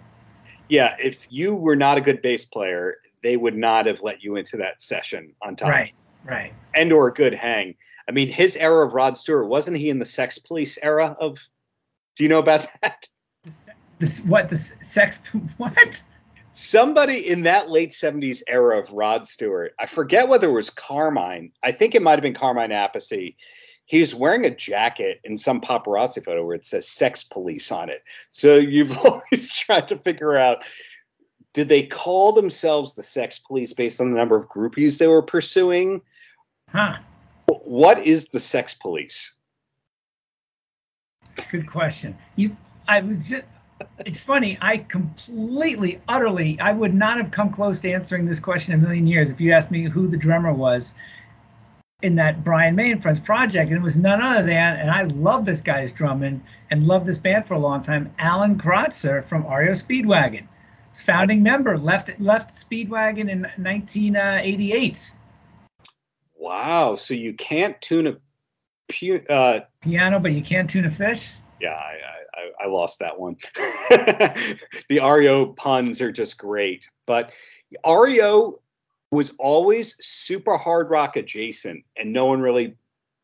Yeah, if you were not a good bass player, they would not have let you into that session on time.
Right, right.
And or a good hang. I mean, his era of Rod Stewart wasn't he in the Sex Police era of? Do you know about *laughs* that?
This what the sex *laughs* what?
Somebody in that late 70s era of Rod Stewart, I forget whether it was Carmine. I think it might have been Carmine Appice. He's wearing a jacket in some paparazzi photo where it says sex police on it. So you've *laughs* always tried to figure out did they call themselves the sex police based on the number of groupies they were pursuing?
Huh.
What is the sex police?
Good question. You I was just it's funny. I completely, utterly, I would not have come close to answering this question a million years if you asked me who the drummer was in that Brian May and Friends project. And it was none other than, and I love this guy's drumming and loved this band for a long time, Alan Gratzer from REO Speedwagon. Founding member left left Speedwagon in 1988.
Wow. So you can't tune a pu- uh,
Piano, but you can't tune a fish?
yeah, I, I, I lost that one. *laughs* the REO puns are just great, but REO was always super hard rock adjacent, and no one really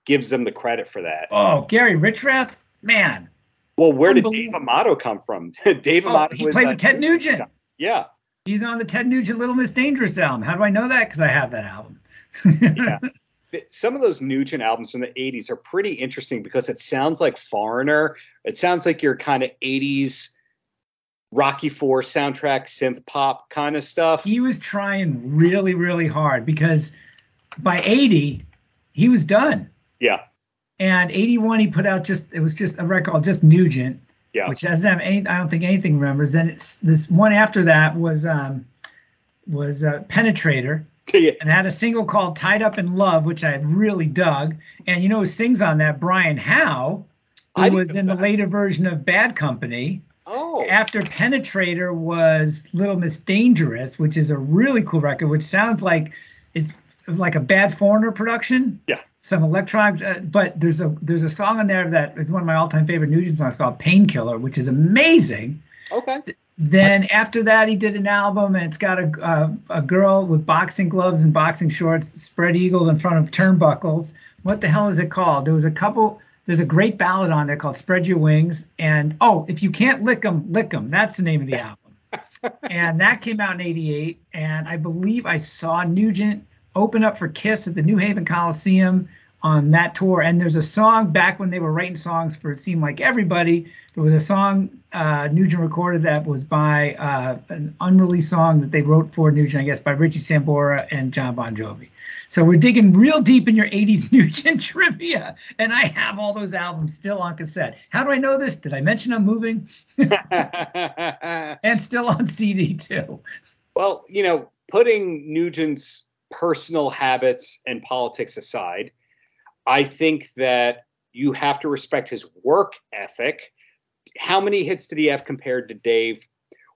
gives them the credit for that.
Oh, Gary Richrath? Man.
Well, where did Dave Amato come from? *laughs* Dave
Oh,
Amato
he
was
played with Ted Nugent.
Yeah,
He's on the Ted Nugent Little Miss Dangerous album. How do I know that? Because I have that album. *laughs*
Yeah. Some of those Nugent albums from the 80s are pretty interesting because it sounds like Foreigner. It sounds like your kind of 80s Rocky Four soundtrack synth pop kind of stuff.
he was trying really, really hard because by 80, he was done.
Yeah.
And 81, he put out just, it was just a record just Nugent,
Yeah.
which doesn't have any, I don't think anything remembers. Then it's this one after that was, um, was uh, Penetrator. *laughs* and had a single called Tied Up in Love, which I really dug. And you know who sings on that? Brian Howe, who
didn't
was in the later version of Bad Company.
Oh,
After Penetrator was Little Miss Dangerous, which is a really cool record, which sounds like it's like a bad foreigner production.
Yeah.
Some electronic, uh, but there's a there's a song on there that is one of my all-time favorite Nugent songs called Painkiller, which is amazing.
okay.
Then after that, he did an album, and it's got a uh, a girl with boxing gloves and boxing shorts, spread eagled in front of turnbuckles. What the hell is it called? There was a couple. There's a great ballad on there called "Spread Your Wings," and oh, if you can't lick 'em, lick 'em. That's the name of the *laughs* album. and that came out in '88, and I believe I saw Nugent open up for Kiss at the New Haven Coliseum on that tour. And there's a song back when they were writing songs for it seemed like everybody. There was a song uh, Nugent recorded that was by uh, an unreleased song that they wrote for Nugent, I guess, by Richie Sambora and Jon Bon Jovi. So we're digging real deep in your 80s *laughs* Nugent trivia, and I have all those albums still on cassette. How do I know this? Did I mention I'm moving? *laughs* And still on CD too.
well, you know, putting Nugent's personal habits and politics aside, I think that you have to respect his work ethic. How many hits did he have compared to Dave?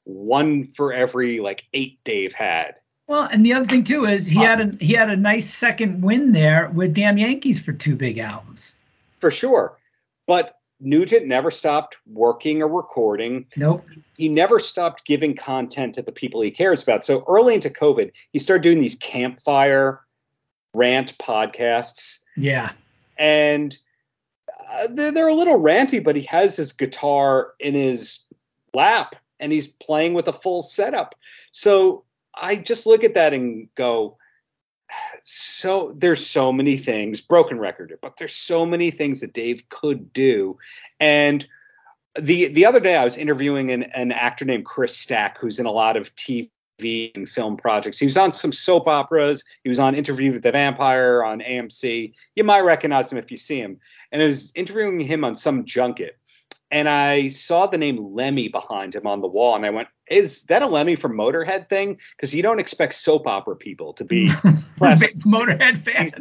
One for every like eight Dave had.
Well, and the other thing too is he had a he had a nice second win there with Damn Yankees for two big albums.
For sure. But Nugent never stopped working or recording.
Nope.
he never stopped giving content to the people he cares about. So early into COVID, he started doing these campfire rant podcasts,
Yeah.
and uh, they're, they're a little ranty, but he has his guitar in his lap and he's playing with a full setup. So I just look at that and go, so there's so many things, broken record, but there's so many things that Dave could do. And the the other day I was interviewing an, an actor named Chris Stack, who's in a lot of TV and film projects. He was on some soap operas. He was on Interview with the Vampire on AMC. You might recognize him if you see him. And I was interviewing him on some junket. And I saw the name Lemmy behind him on the wall. And I went, Is that a Lemmy from Motorhead thing? Because you don't expect soap opera people to be *laughs* classic.
Big Motorhead fans.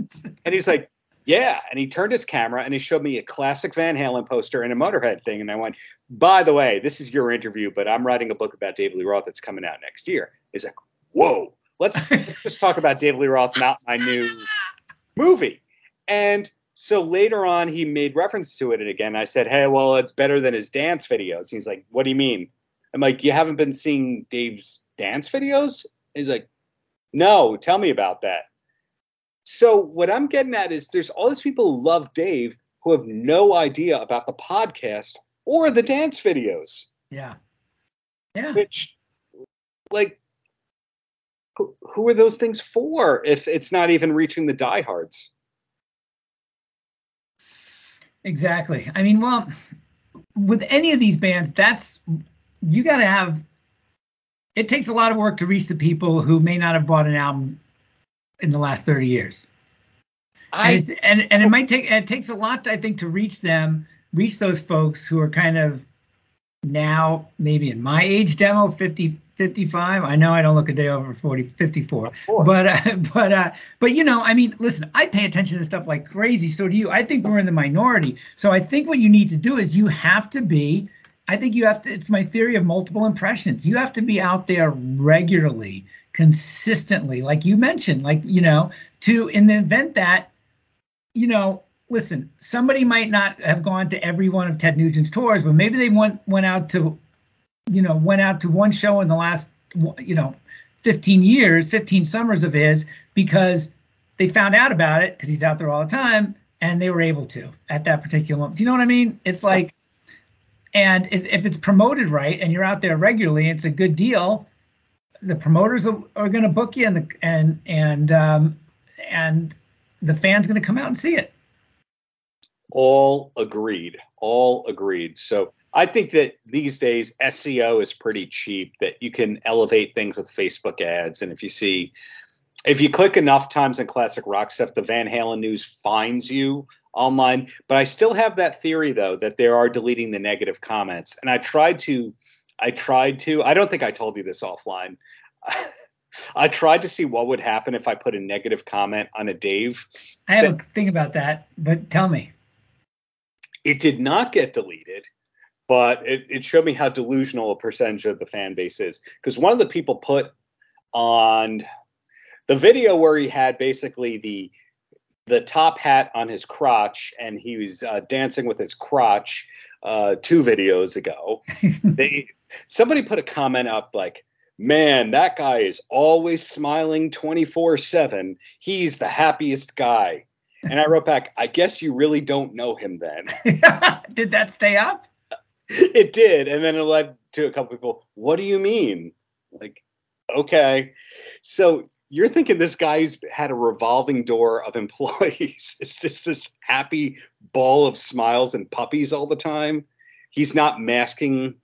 And he's like, Yeah. And he turned his camera and he showed me a classic Van Halen poster and a Motorhead thing. And I went, By the way, this is your interview, but I'm writing a book about David Lee Roth that's coming out next year. He's like, Whoa, let's, let's *laughs* just talk about David Lee Roth, not my new movie. And so later on, he made reference to it. And again, I said, Hey, well, it's better than his dance videos. He's like, What do you mean? I'm like, You haven't been seeing Dave's dance videos? He's like, No, tell me about that. So what I'm getting at is there's all these people who love Dave who have no idea about the podcast or the dance videos,
Yeah. Yeah.
which like who, who are those things for if it's not even reaching the diehards?
Exactly. I mean, well, with any of these bands, that's you got to have. It takes a lot of work to reach the people who may not have bought an album in the last thirty years.
I
it's, and and it might take it takes a lot, I think, to reach them, reach those folks who are kind of now maybe in my age demo 50 55 i know i don't look a day over 40 54 but uh, *laughs* but uh but you know i mean listen i pay attention to stuff like crazy so do you. I think we're in the minority. So i think what you need to do is you have to be i think you have to it's my theory of multiple impressions. You have to be out there regularly consistently like you mentioned like you know to in the event that you know listen, somebody might not have gone to every one of Ted Nugent's tours, but maybe they went went out to, you know, went out to one show in the last, you know, 15 years, 15 summers of his because they found out about it because he's out there all the time and they were able to at that particular moment. Do you know what I mean? It's like, and if it's promoted right and you're out there regularly, it's a good deal. The promoters are, are going to book you and the and and um, and the fans going to come out and see it.
All agreed. All agreed. So I think that these days SEO is pretty cheap, that you can elevate things with Facebook ads. And if you see, if you click enough times on classic rock stuff, the Van Halen news finds you online. But I still have that theory though that they are deleting the negative comments. And I tried to, I tried to, I don't think I told you this offline. *laughs* I tried to see what would happen if I put a negative comment on a Dave.
I have that, a thing about that, but tell me.
It did not get deleted, but it, it showed me how delusional a percentage of the fan base is. Because one of the people put on the video where he had basically the the top hat on his crotch and he was uh, dancing with his crotch uh, two videos ago. *laughs* they somebody put a comment up like, "Man, that guy is always smiling twenty four seven. He's the happiest guy." And I wrote back, I guess you really don't know him then. *laughs*
did that stay up?
It did. And then it led to a couple people, what do you mean? Like, okay. So you're thinking this guy's had a revolving door of *laughs* employees. it's just this happy ball of smiles and puppies all the time. He's not masking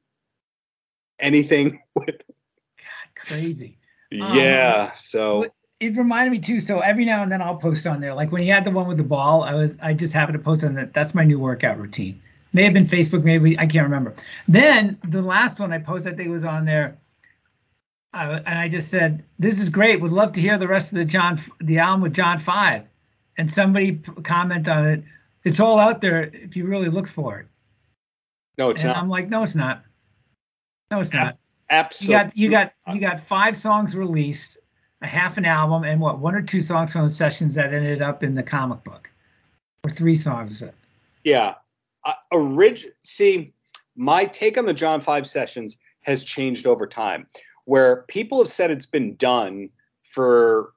anything *laughs* with
God, crazy.
Yeah. Um, so
it reminded me too. So every now and then I'll post on there. Like when you had the one with the ball, I was I just happened to post on that. That's my new workout routine. May have been Facebook, maybe I can't remember. Then the last one I posted, I think it was on there, uh, and I just said, "This is great. Would love to hear the rest of the John the album with John Five. And somebody comment on it. It's all out there if you really look for it.
No, it's
and
not.
I'm like, no, it's not. No, it's not.
Absolutely.
You got you got you got five songs released a half an album and what one or two songs from the sessions that ended up in the comic book? Or three songs.
Yeah. Uh, orig- see my take on the john 5 sessions has changed over time where people have said it's been done for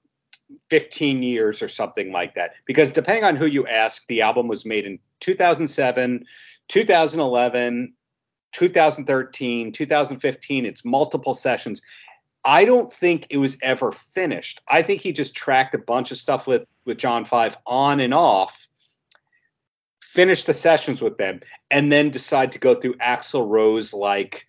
15 years or something like that because depending on who you ask the album was made in 2007 2011 2013 2015 it's multiple sessions I don't think it was ever finished. I think he just tracked a bunch of stuff with with John Five on and off, finished the sessions with them, and then decide to go through Axl Rose like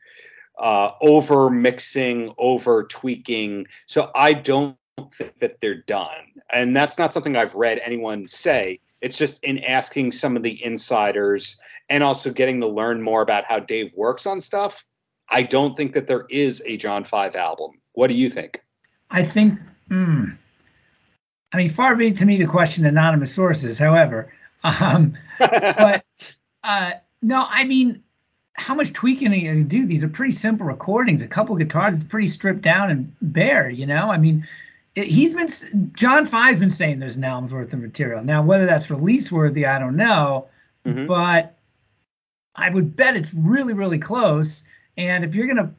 uh, over mixing, over tweaking. So I don't think that they're done, and that's not something I've read anyone say. It's just in asking some of the insiders and also getting to learn more about how Dave works on stuff. I don't think that there is a John Five album. What do you think?
I think, mm, I mean, far be it to me to question anonymous sources, however. *laughs* Um, but *laughs* uh, no, I mean, how much tweaking are you going to do? These are pretty simple recordings. A couple guitars is pretty stripped down and bare, you know? I mean, it, he's been, John Five's been saying there's an album's worth of material. Now, whether that's release worthy, I don't know. Mm-hmm. But I would bet it's really, really close. And if you're going to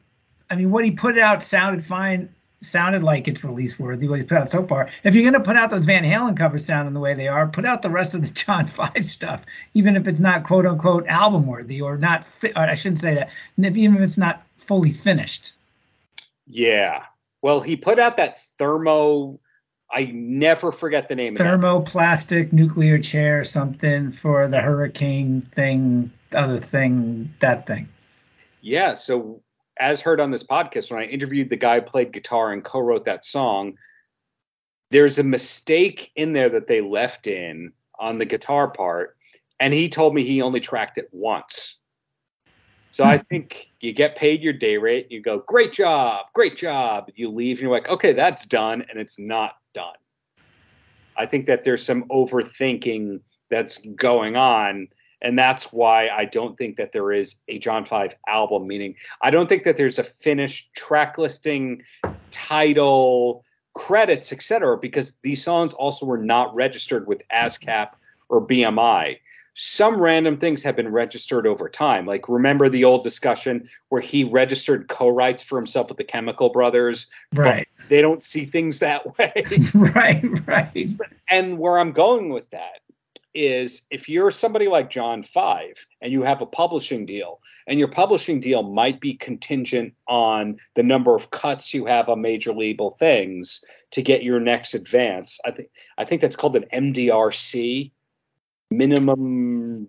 I mean, what he put out sounded fine, sounded like it's release worthy. What he's put out so far. If you're gonna put out those Van Halen covers sounding the way they are, put out the rest of the *laughs* John Five stuff, even if it's not quote unquote album worthy or not. Fi- or I shouldn't say that. Even if it's not fully finished.
Yeah. Well, he put out that thermo. I never forget the name. Of it.
Thermoplastic nuclear chair, something for the hurricane thing, other thing, that thing.
Yeah. So as heard on this podcast, when I interviewed the guy who played guitar and co-wrote that song, there's a mistake in there that they left in on the guitar part, and he told me he only tracked it once. So I hmm. think you get paid your day rate. You go, great job, great job. You leave and you're like, okay, that's done, and it's not done. I think that there's some overthinking that's going on. And that's why I don't think that there is a John 5 album, meaning I don't think that there's a finished track listing, title, credits, etc., because these songs also were not registered with ASCAP or BMI. Some random things have been registered over time. Like, remember the old discussion where he registered co writes for himself with the Chemical Brothers?
Right.
They don't see things that way. *laughs*
right, right.
And where I'm going with that is if you're somebody like John Five and you have a publishing deal, and your publishing deal might be contingent on the number of cuts you have on major label things to get your next advance. I think I think that's called an MDRC, minimum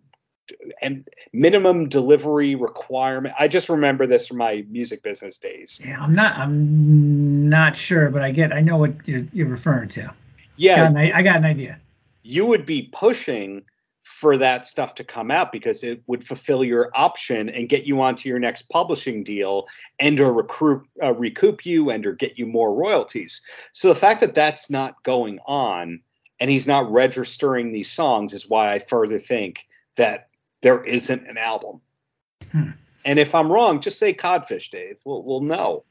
and minimum delivery requirement. I just remember this from my music business days.
Yeah, I'm not. I'm not sure, but I get. I know what you're, you're referring to.
Yeah,
got an, I got an idea.
You would be pushing for that stuff to come out because it would fulfill your option and get you onto your next publishing deal and or recruit uh, recoup you and or get you more royalties. So the fact that that's not going on and he's not registering these songs is why I further think that there isn't an album. Hmm. And if I'm wrong, just say Codfish, Dave. We'll, we'll know.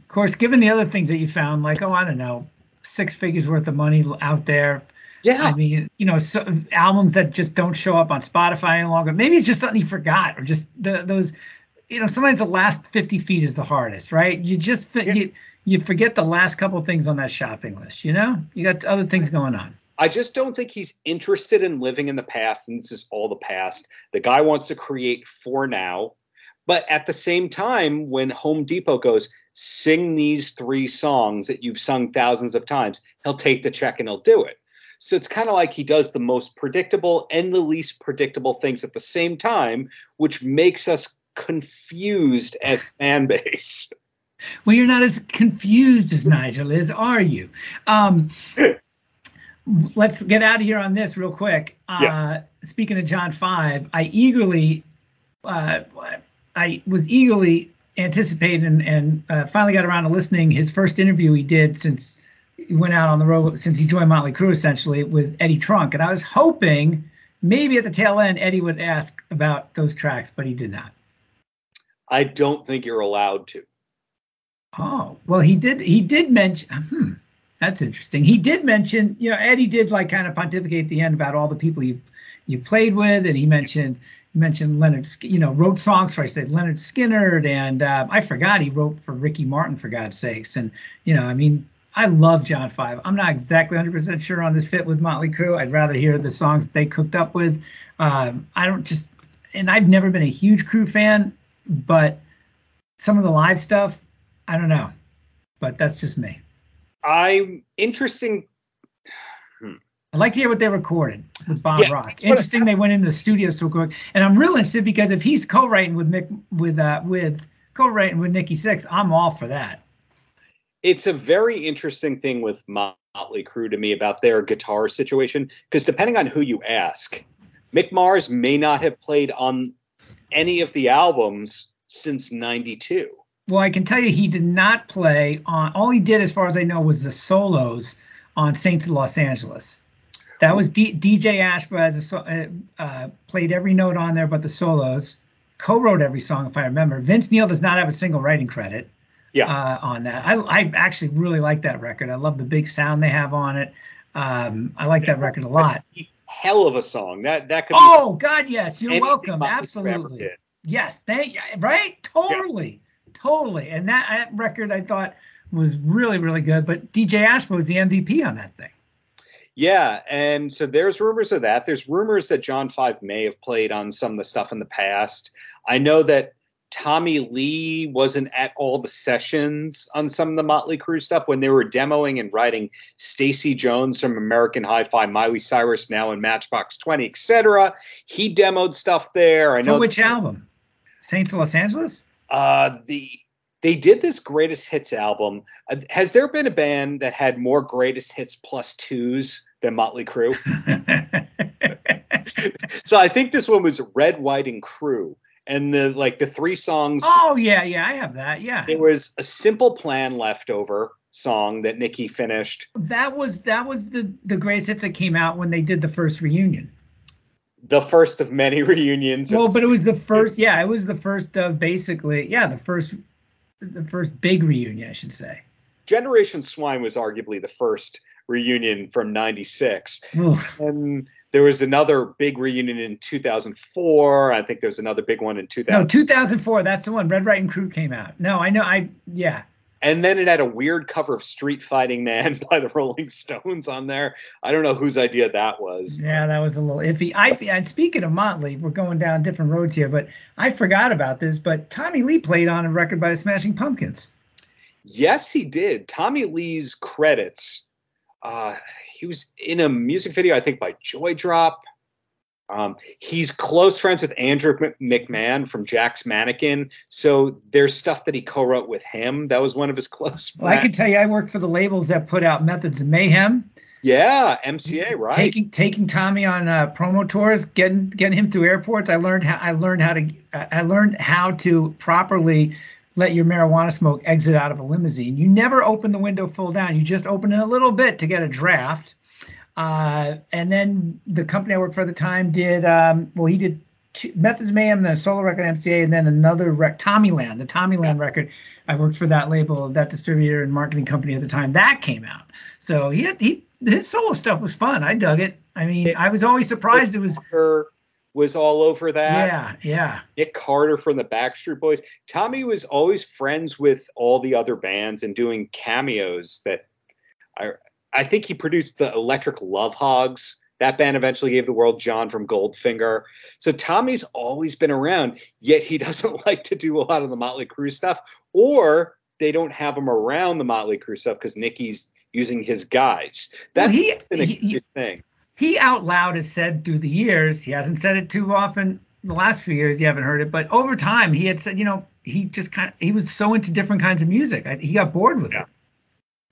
Of course, given the other things that you found, like, oh, I don't know, six figures worth of money out there.
Yeah.
I mean, you know, so, albums that just don't show up on Spotify any longer. Maybe it's just something you forgot or just the, those, you know, sometimes the last 50 feet is the hardest, right? You just, yeah. you, you forget the last couple things on that shopping list, you know? You got other things going on.
I just don't think he's interested in living in the past, and this is all the past. The guy wants to create for now. But at the same time, when Home Depot goes, sing these three songs that you've sung thousands of times, he'll take the check and he'll do it. So it's kind of like he does the most predictable and the least predictable things at the same time, which makes us confused as *laughs* fan base.
Well, you're not as confused as Nigel is, are you? Um, *laughs* let's get out of here on this real quick. Uh, yeah. Speaking of John Five, I eagerly, uh, I was eagerly anticipating and, and uh, finally got around to listening his first interview he did since went out on the road since he joined Motley Crue essentially with Eddie Trunk, and I was hoping maybe at the tail end Eddie would ask about those tracks, but he did not.
I don't think you're allowed to.
Oh well, he did. He did mention. Hmm, that's interesting. He did mention. You know, Eddie did like kind of pontificate at the end about all the people you you played with, and he mentioned he mentioned Lynyrd. You know, wrote songs for I said Lynyrd Skynyrd, and uh, I forgot he wrote for Ricky Martin for God's sakes. And you know, I mean, I love John Five. I'm not exactly 100 percent sure on this fit with Motley Crue. I'd rather hear the songs they cooked up with. Um, I don't just, and I've never been a huge Crue fan, but some of the live stuff I don't know, but that's just me.
I'm interesting.
Hmm. I'd like to hear what they recorded with Bob yes, Rock. Interesting, they went into the studio so quick, and I'm real interested because if he's co-writing with Mick with uh with co-writing with Nikki Sixx, I'm all for that.
It's a very interesting thing with Motley Crue to me about their guitar situation because depending on who you ask, Mick Mars may not have played on any of the albums since '92.
Well, I can tell you he did not play on. All he did, as far as I know, was the solos on Saints of Los Angeles. That was D, DJ Ashba as a, uh, uh, played every note on there, but the solos. Co-wrote every song, if I remember. Vince Neil does not have a single writing credit.
Yeah.
Uh, on that, I I actually really like that record. I love the big sound they have on it. Um, I like that record a lot.
Hell of a song. That that could.
Oh God, yes. You're welcome. Absolutely. Yes. Thank. Right. Totally. Yeah totally. And that, that record I thought was really, really good. But DJ Ashba was the MVP on that thing.
Yeah, and so there's rumors of that. There's rumors that John Five may have played on some of the stuff in the past. I know that Tommy Lee wasn't at all the sessions on some of the Motley Crue stuff when they were demoing and writing Stacy Jones from American Hi-Fi, Miley Cyrus now in Matchbox Twenty, etc. He demoed stuff there. I know
For which album? Saints of Los Angeles.
Uh, the they did this greatest hits album. Uh, has there been a band that had more greatest hits plus twos than Motley Crue? *laughs* so I think this one was Red, White, and Crue. And the like the three songs.
Oh yeah, yeah, I have that. Yeah,
there was a simple plan left over song that Nikki finished.
That was that was the the greatest hits that came out when they did the first reunion.
The first of many *laughs* reunions.
Well, but it was the first. Yeah, it was the first of basically. Yeah, the first, the first big reunion, I should say.
Generation Swine was arguably the first reunion from '96, and there was another big reunion in 2004. I think there was another big one in 2000.
No, 2004. That's the one. Red Right and Crue came out. No, I know. I yeah.
And then it had a weird cover of Street Fighting Man *laughs* by the Rolling Stones on there. I don't know whose idea that was.
Yeah, that was a little iffy. I and speaking of Motley, we're going down different roads here, but I forgot about this. But Tommy Lee played on a record by the Smashing Pumpkins.
Yes, he did. Tommy Lee's credits. Uh, he was in a music video, I think, by Joy Drop. Um, he's close friends with Andrew McMahon from Jack's Mannequin, so there's stuff that he co-wrote with him. That was one of his *laughs* close friends.
Well, I can tell you, I worked for the labels that put out Methods of Mayhem.
Yeah, MCA, right?
Taking taking Tommy on uh, promo tours, getting getting him through airports. I learned how I learned how to I learned how to properly let your marijuana smoke exit out of a limousine. You never open the window full down. You just open it a little bit to get a draft. Uh, and then the company I worked for at the time did, um, well, he did two, Methods Mayhem, the solo record MCA, and then another rec, Tommyland, the Tommyland record. I worked for that label, that distributor and marketing company at the time. That came out. So he had, he his solo stuff was fun. I dug it. I mean, I was always surprised it was
was all over that.
Yeah, yeah.
Nick Carter from the Backstreet Boys. Tommy was always friends with all the other bands and doing cameos that I I think he produced the Electric Love Hogs. That band eventually gave the world John from Goldfinger. So Tommy's always been around, yet he *laughs* doesn't like to do a lot of the Motley Crue stuff, or they don't have him around the Motley Crue stuff because Nikki's using his guys. That's well, he, been a he, thing
he out loud has said through the years, he hasn't said it too often the last few years, you haven't heard it, but over time he had said, you know, he just kind of, he was so into different kinds of music. He got bored with yeah. it.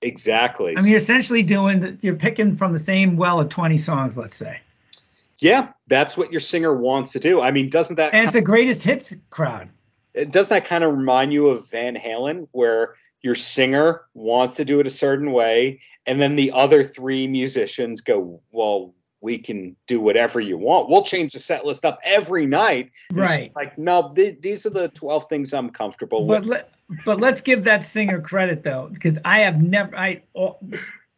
Exactly.
I mean, you're essentially doing, the, you're picking from the same well of 20 songs, let's say.
Yeah, that's what your singer wants to do. I mean, doesn't that?
And it's a greatest hits crowd.
It does that kind of remind you of Van Halen, where your singer wants to do it a certain way and then the other three musicians go well we can do whatever you want. We'll change the set list up every night.
Right.
like no th- these are the 12 things i'm comfortable
but
with.
let, but let's give that singer credit though because i have never i all,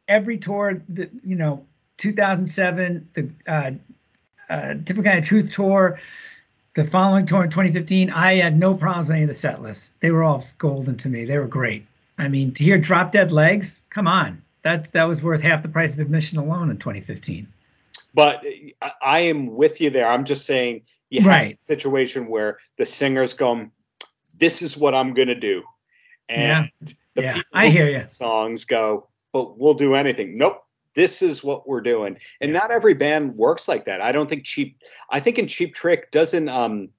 every tour that you know 2007 the uh, uh different kind of truth tour the following tour in 2015 i had no problems with any of the set lists. They were all golden to me. They were great I mean, to hear Drop Dead Legs, come on, that's that was worth half the price of admission alone in 2015.
But I am with you there. I'm just saying you have right. a situation where the singer's going, "This is what I'm going to do," and
yeah. the yeah. I hear you.
Songs go, but we'll do anything. Nope, this is what we're doing and not every band works like that i don't think cheap i think in cheap trick doesn't um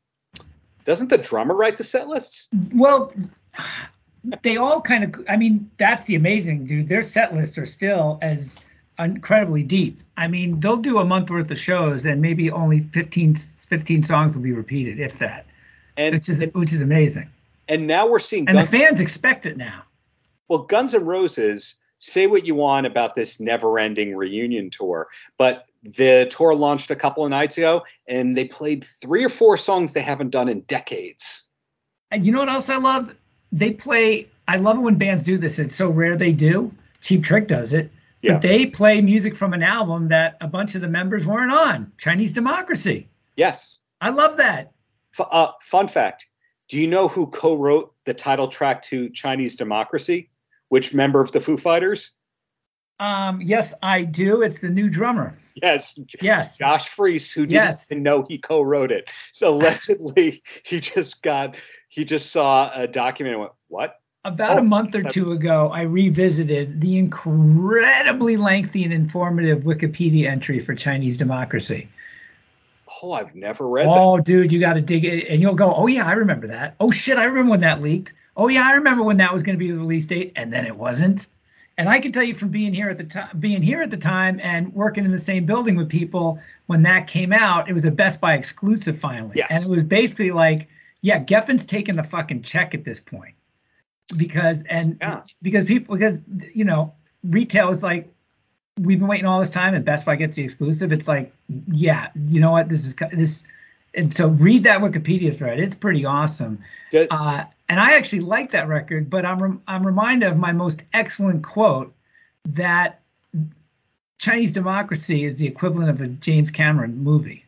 doesn't the drummer write the set lists
well they all kind of i mean that's the amazing dude. Their set lists are still as incredibly deep. I mean they'll do a month worth of shows and maybe only 15 15 songs will be repeated if that and which is which is amazing.
And now we're seeing
and Guns, the fans expect it now.
Well guns and roses say what you want about this never ending reunion tour but the tour launched a couple of nights ago and they played three or four songs they haven't done in decades.
And you know what else i love they play. I love it when bands do this. It's so rare they do. Cheap Trick does it. Yeah. But they play music from an album that a bunch of the members weren't on. Chinese Democracy.
Yes.
I love that.
F- uh, fun fact: Do you know who co-wrote the title track to Chinese Democracy? Which member of the Foo Fighters?
Um, yes, I do. It's the new drummer.
Yes.
Yes.
Josh Freese, who didn't yes. know he co-wrote it. So *laughs* allegedly, he just got he just saw a document and went, "What?"
About oh, a month or two ago, I revisited the incredibly lengthy and informative Wikipedia entry for Chinese democracy.
Oh, I've never read
oh, that. dude, you got to dig it. And you'll go, oh, yeah, I remember that. Oh, shit, I remember when that leaked. Oh, yeah, I remember when that was going to be the release date. And then it wasn't. And I can tell you from being here at the time, being here at the time and working in the same building with people when that came out, it was a Best Buy exclusive finally.
Yes.
And it was basically like, yeah, Geffen's taking the fucking check at this point because and
Yeah.
because people because you know retail is like we've been waiting all this time and Best Buy gets the exclusive. It's like yeah, you know what this is this. And so read that Wikipedia thread. It's pretty awesome.
Do-
Uh, and I actually like that record, but I'm I'm reminded of my most excellent quote that Chinese democracy is the equivalent of a James Cameron movie.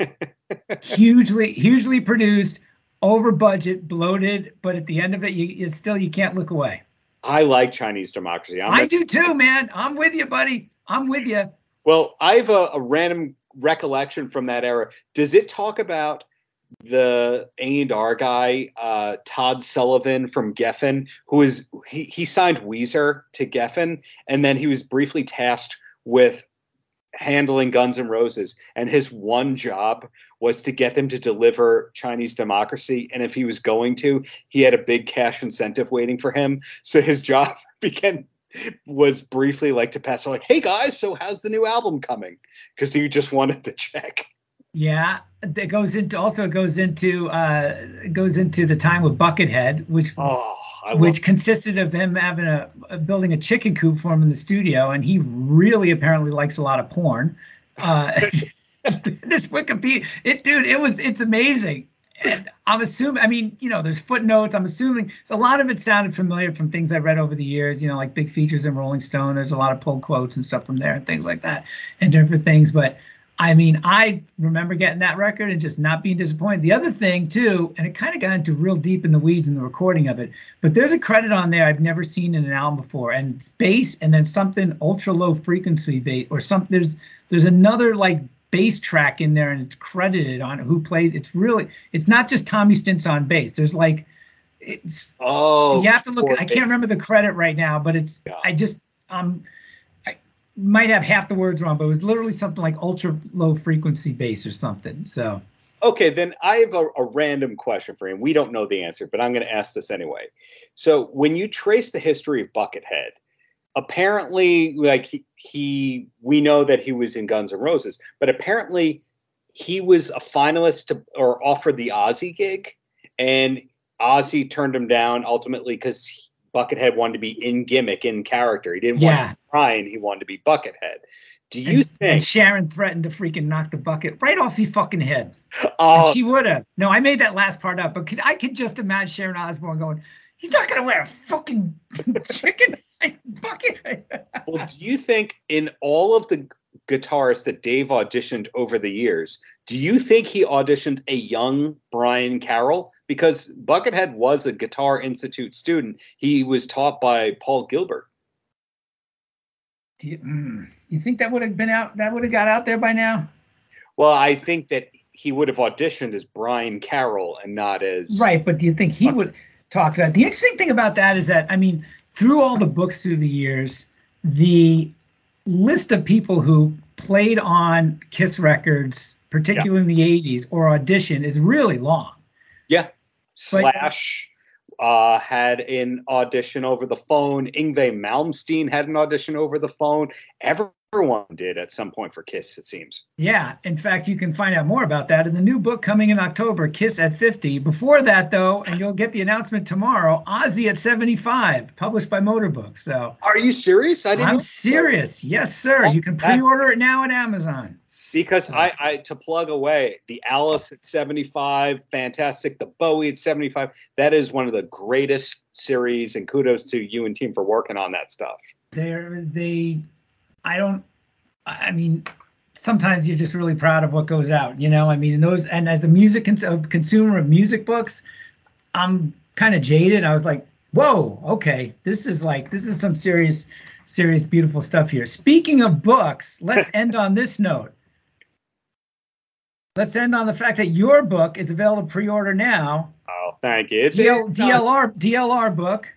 *laughs* hugely, hugely produced, over budget, bloated, but at the end of it, you still you can't look away.
I like Chinese democracy. I'm
I
a-
do too, man. I'm with you, buddy. I'm with you.
Well, I have a, a random recollection from that era. Does it talk about the A and R guy, uh, Todd Sullivan from Geffen, who is he, he signed Weezer to Geffen, and then he was briefly tasked with handling Guns N' Roses, and his one job was to get them to deliver Chinese democracy. And if he was going to, he had a big cash incentive waiting for him. So his job *laughs* began was briefly like to pass like, hey guys, so how's the new album coming? Because he just wanted the check.
Yeah, that goes into also it goes into uh goes into the time with Buckethead, which
Oh,
which consisted of him having a, a building a chicken coop for him in the studio, and he really apparently likes a lot of porn. Uh, *laughs* this Wikipedia, it dude, it was it's amazing. And I'm assuming, I mean, you know, there's footnotes. I'm assuming so a lot of it sounded familiar from things I read over the years. You know, like big features in Rolling Stone. There's a lot of pulled quotes and stuff from there and things like that, and different things. But I mean, I remember getting that record and just not being disappointed. The other thing too, and it kind of got into real deep in the weeds in the recording of it, but there's a credit on there I've never seen in an album before, and it's bass and then something ultra low frequency bass or something. There's there's another like bass track in there, and it's credited on who plays. It's really it's not just Tommy Stinson on bass. There's like it's
Oh,
you have to look. I can't remember the credit right now, but it's.
Yeah.
I just um, might have half the words wrong, but it was literally something like ultra low frequency bass or something. So
Okay, then I have a, a random question for you. We don't know the answer, but I'm going to ask this anyway. So, when you trace the history of Buckethead, apparently, like he, he we know that he was in Guns N' Roses, but apparently he was a finalist to or offered the Ozzy gig, and Ozzy turned him down ultimately because Buckethead wanted to be in gimmick, in character. He didn't want to be Brian; he wanted to be Buckethead. Do you
and, and
think?
Sharon threatened to freaking knock the bucket right off his fucking head.
Oh,
And she would have. No, I made that last part up, but could, I could just imagine Sharon Osbourne going, "He's not gonna wear a fucking *laughs* chicken bucket." *laughs*
Well, do you think in all of the guitarists that Dave auditioned over the years, do you think he auditioned a young Brian Carroll? Because Buckethead was a Guitar Institute student. He was taught by Paul Gilbert.
Do you, mm, you think that would have been out? That would have got out there by now?
Well, I think that he would have auditioned as Brian Carroll and not as
Right, but do you think he would talk to that? The interesting thing about that is that I mean, through all the books through the years, the list of people who played on Kiss records, particularly in the '80s, or audition is really long.
Slash uh, had an audition over the phone. Yngwie Malmsteen had an audition over the phone. Everyone did at some point for Kiss, it seems.
Yeah, in fact, you can find out more about that in the new book coming in October, Kiss at 50. Before that, though, and you'll get the announcement tomorrow, Ozzy at 75, published by Motorbook. So
Are you serious? I didn't
I'm
know-
serious. Yes, sir. You can pre-order it now at Amazon.
Because hmm. I, I to plug away the Alice at 75, fantastic. The Bowie at 75. That is one of the greatest series, and kudos to you and team for working on that stuff.
They're they, I don't. I mean, sometimes you're just really proud of what goes out. You know, I mean, those and as a music cons- a consumer of music books, I'm kind of jaded. I was like, whoa, okay, this is like this is some serious, serious, beautiful stuff here. Speaking of books, let's *laughs* end on this note. Let's end on the fact that your book is available to pre-order now.
Oh, thank you. It's,
DL,
it's on- uh,
DLR DLR book.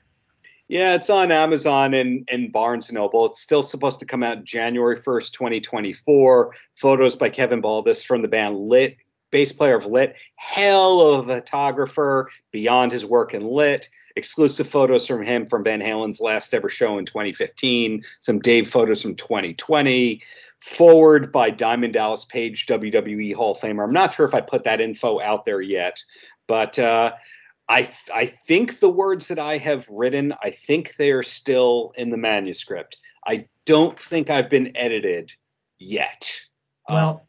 yeah, it's on Amazon and, and Barnes and Noble. It's still supposed to come out January 1st, 2024. Photos by Kevin Baldes from the band Lit, bass player of Lit, hell of a photographer beyond his work in Lit. Exclusive photos from him from Van Halen's last ever show in 2015. Some Dave photos from 2020. Foreword by Diamond Dallas Page, WWE Hall of Famer. I'm not sure if I put that info out there yet, But uh, I th- I think the words that I have written, I think they are still in the manuscript. I don't think I've been edited yet.
Well,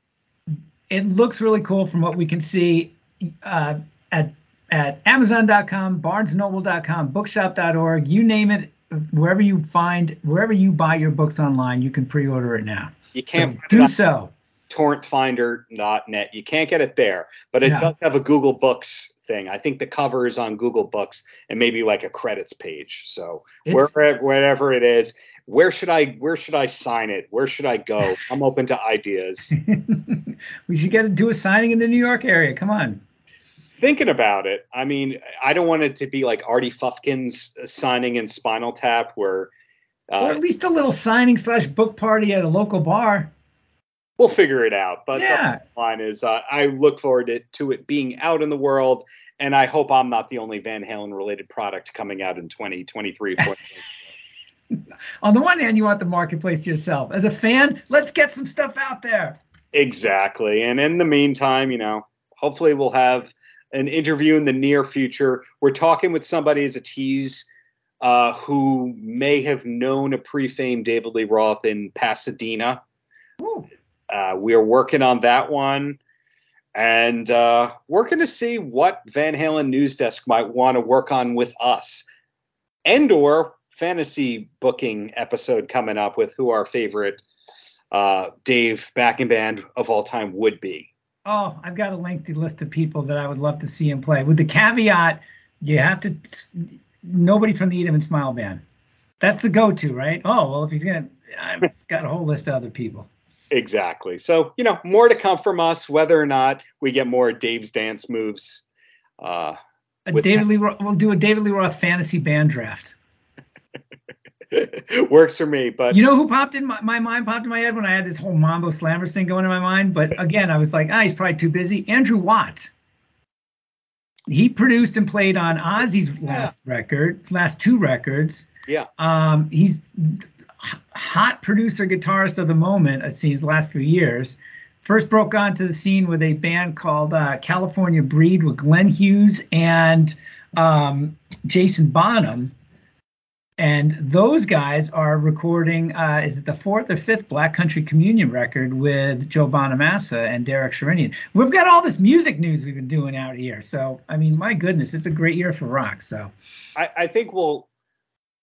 um, it looks really cool from what we can see uh, at at Amazon.com, BarnesNoble.com, Bookshop.org. You name it, wherever you find, wherever you buy your books online, you can pre-order it now.
You can't do
so do so.
Torrentfinder.net. You can't get it there, but it does have a Google Books thing. I think the cover is on Google Books and maybe like a credits page. So wherever, wherever it is, where should I where should I sign it? Where should I go? I'm open to ideas. *laughs*
we should get to do a signing in the New York area. Come on
thinking about it, I mean, I don't want it to be like Artie Fufkin's signing in Spinal Tap, where
uh, or at least a little signing slash book party at a local bar.
We'll figure it out. But
yeah.
the line is, uh, I look forward to, to it being out in the world, and I hope I'm not the only Van Halen related product coming out in 2023. *laughs*
On the one hand, you want the marketplace yourself. As a fan, let's get some stuff out there.
Exactly. And in the meantime, you know, hopefully we'll have an interview in the near future. We're talking with somebody as a tease uh, who may have known a pre-fame David Lee Roth in Pasadena. Uh, we are working on that one and uh, working to see what Van Halen News Desk might want to work on with us, and or fantasy booking episode coming up with who our favorite uh, Dave backing band of all time would be.
Oh, I've got a lengthy list of people that I would love to see him play. With the caveat, you have to nobody from the Eat 'Em and Smile band. That's the go-to, right? Oh well, if he's gonna, I've *laughs* got a whole list of other people.
Exactly. So you know, more to come from us. Whether or not we get more Dave's dance moves. Uh,
David Lee, we'll do a David Lee Roth fantasy band draft. *laughs*
works for me. But
you know who popped in my, my, mind, popped in my head when I had this whole Mambo Slammers thing going in my mind. But again, I was like, ah, he's probably too busy. Andrew Watt. He produced and played on Ozzy's last yeah. record, last two records.
Yeah.
Um, he's hot producer guitarist of the moment. It seems last few years. First broke onto the scene with a band called uh, California Breed with Glenn Hughes and um, Jason Bonham and those guys are recording uh, is it the fourth or fifth black country communion record with joe bonamassa and derek sherinian? We've got all this music news we've been doing out here. So i mean my goodness it's a great year for rock so.
I, I think we'll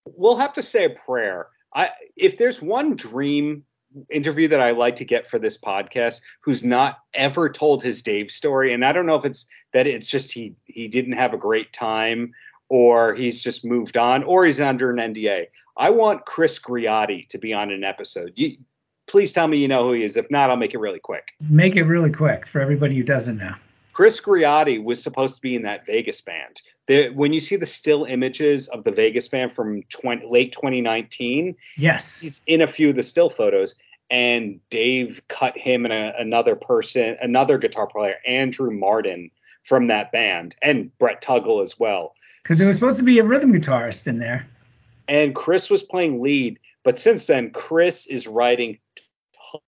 we'll have to say a prayer. I if there's one dream interview that i like to get for this podcast who's not ever told his dave story and i don't know if it's that it's just he he didn't have a great time or he's just moved on, or he's under an NDA. I want Chris Greatti to be on an episode. You, please tell me you know who he is. If not, I'll make it really quick.
Make it really quick for everybody who doesn't know.
Chris Greatti was supposed to be in that Vegas band. The, when you see the still images of the Vegas band from 20, late 2019,
yes,
he's in a few of the still photos. And Dave cut him and a, another person, another guitar player, Andrew Martin, from that band, and Brett Tuggle as well.
Because there was supposed to be a rhythm guitarist in there.
And Chris was playing lead, but since then, Chris is writing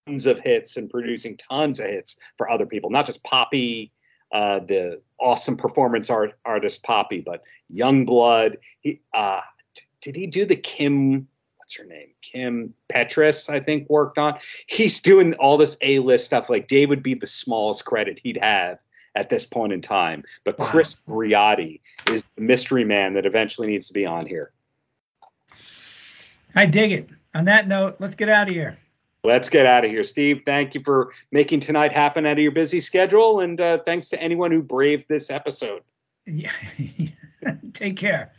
tons of hits and producing tons of hits for other people, not just Poppy, uh, the awesome performance art artist Poppy, but Yungblud. He uh, t- did he do the Kim? What's her name? Kim Petras, I think, worked on. He's doing all this A list stuff. Like Dave would be the smallest credit he'd have at this point in time. But wow. Chris Greatti is the mystery man that eventually needs to be on here.
I dig it. On that note, let's get out of here.
Let's get out of here. Steve, thank you for making tonight happen out of your busy schedule. And uh, thanks to anyone who braved this episode.
Yeah. *laughs* Take care.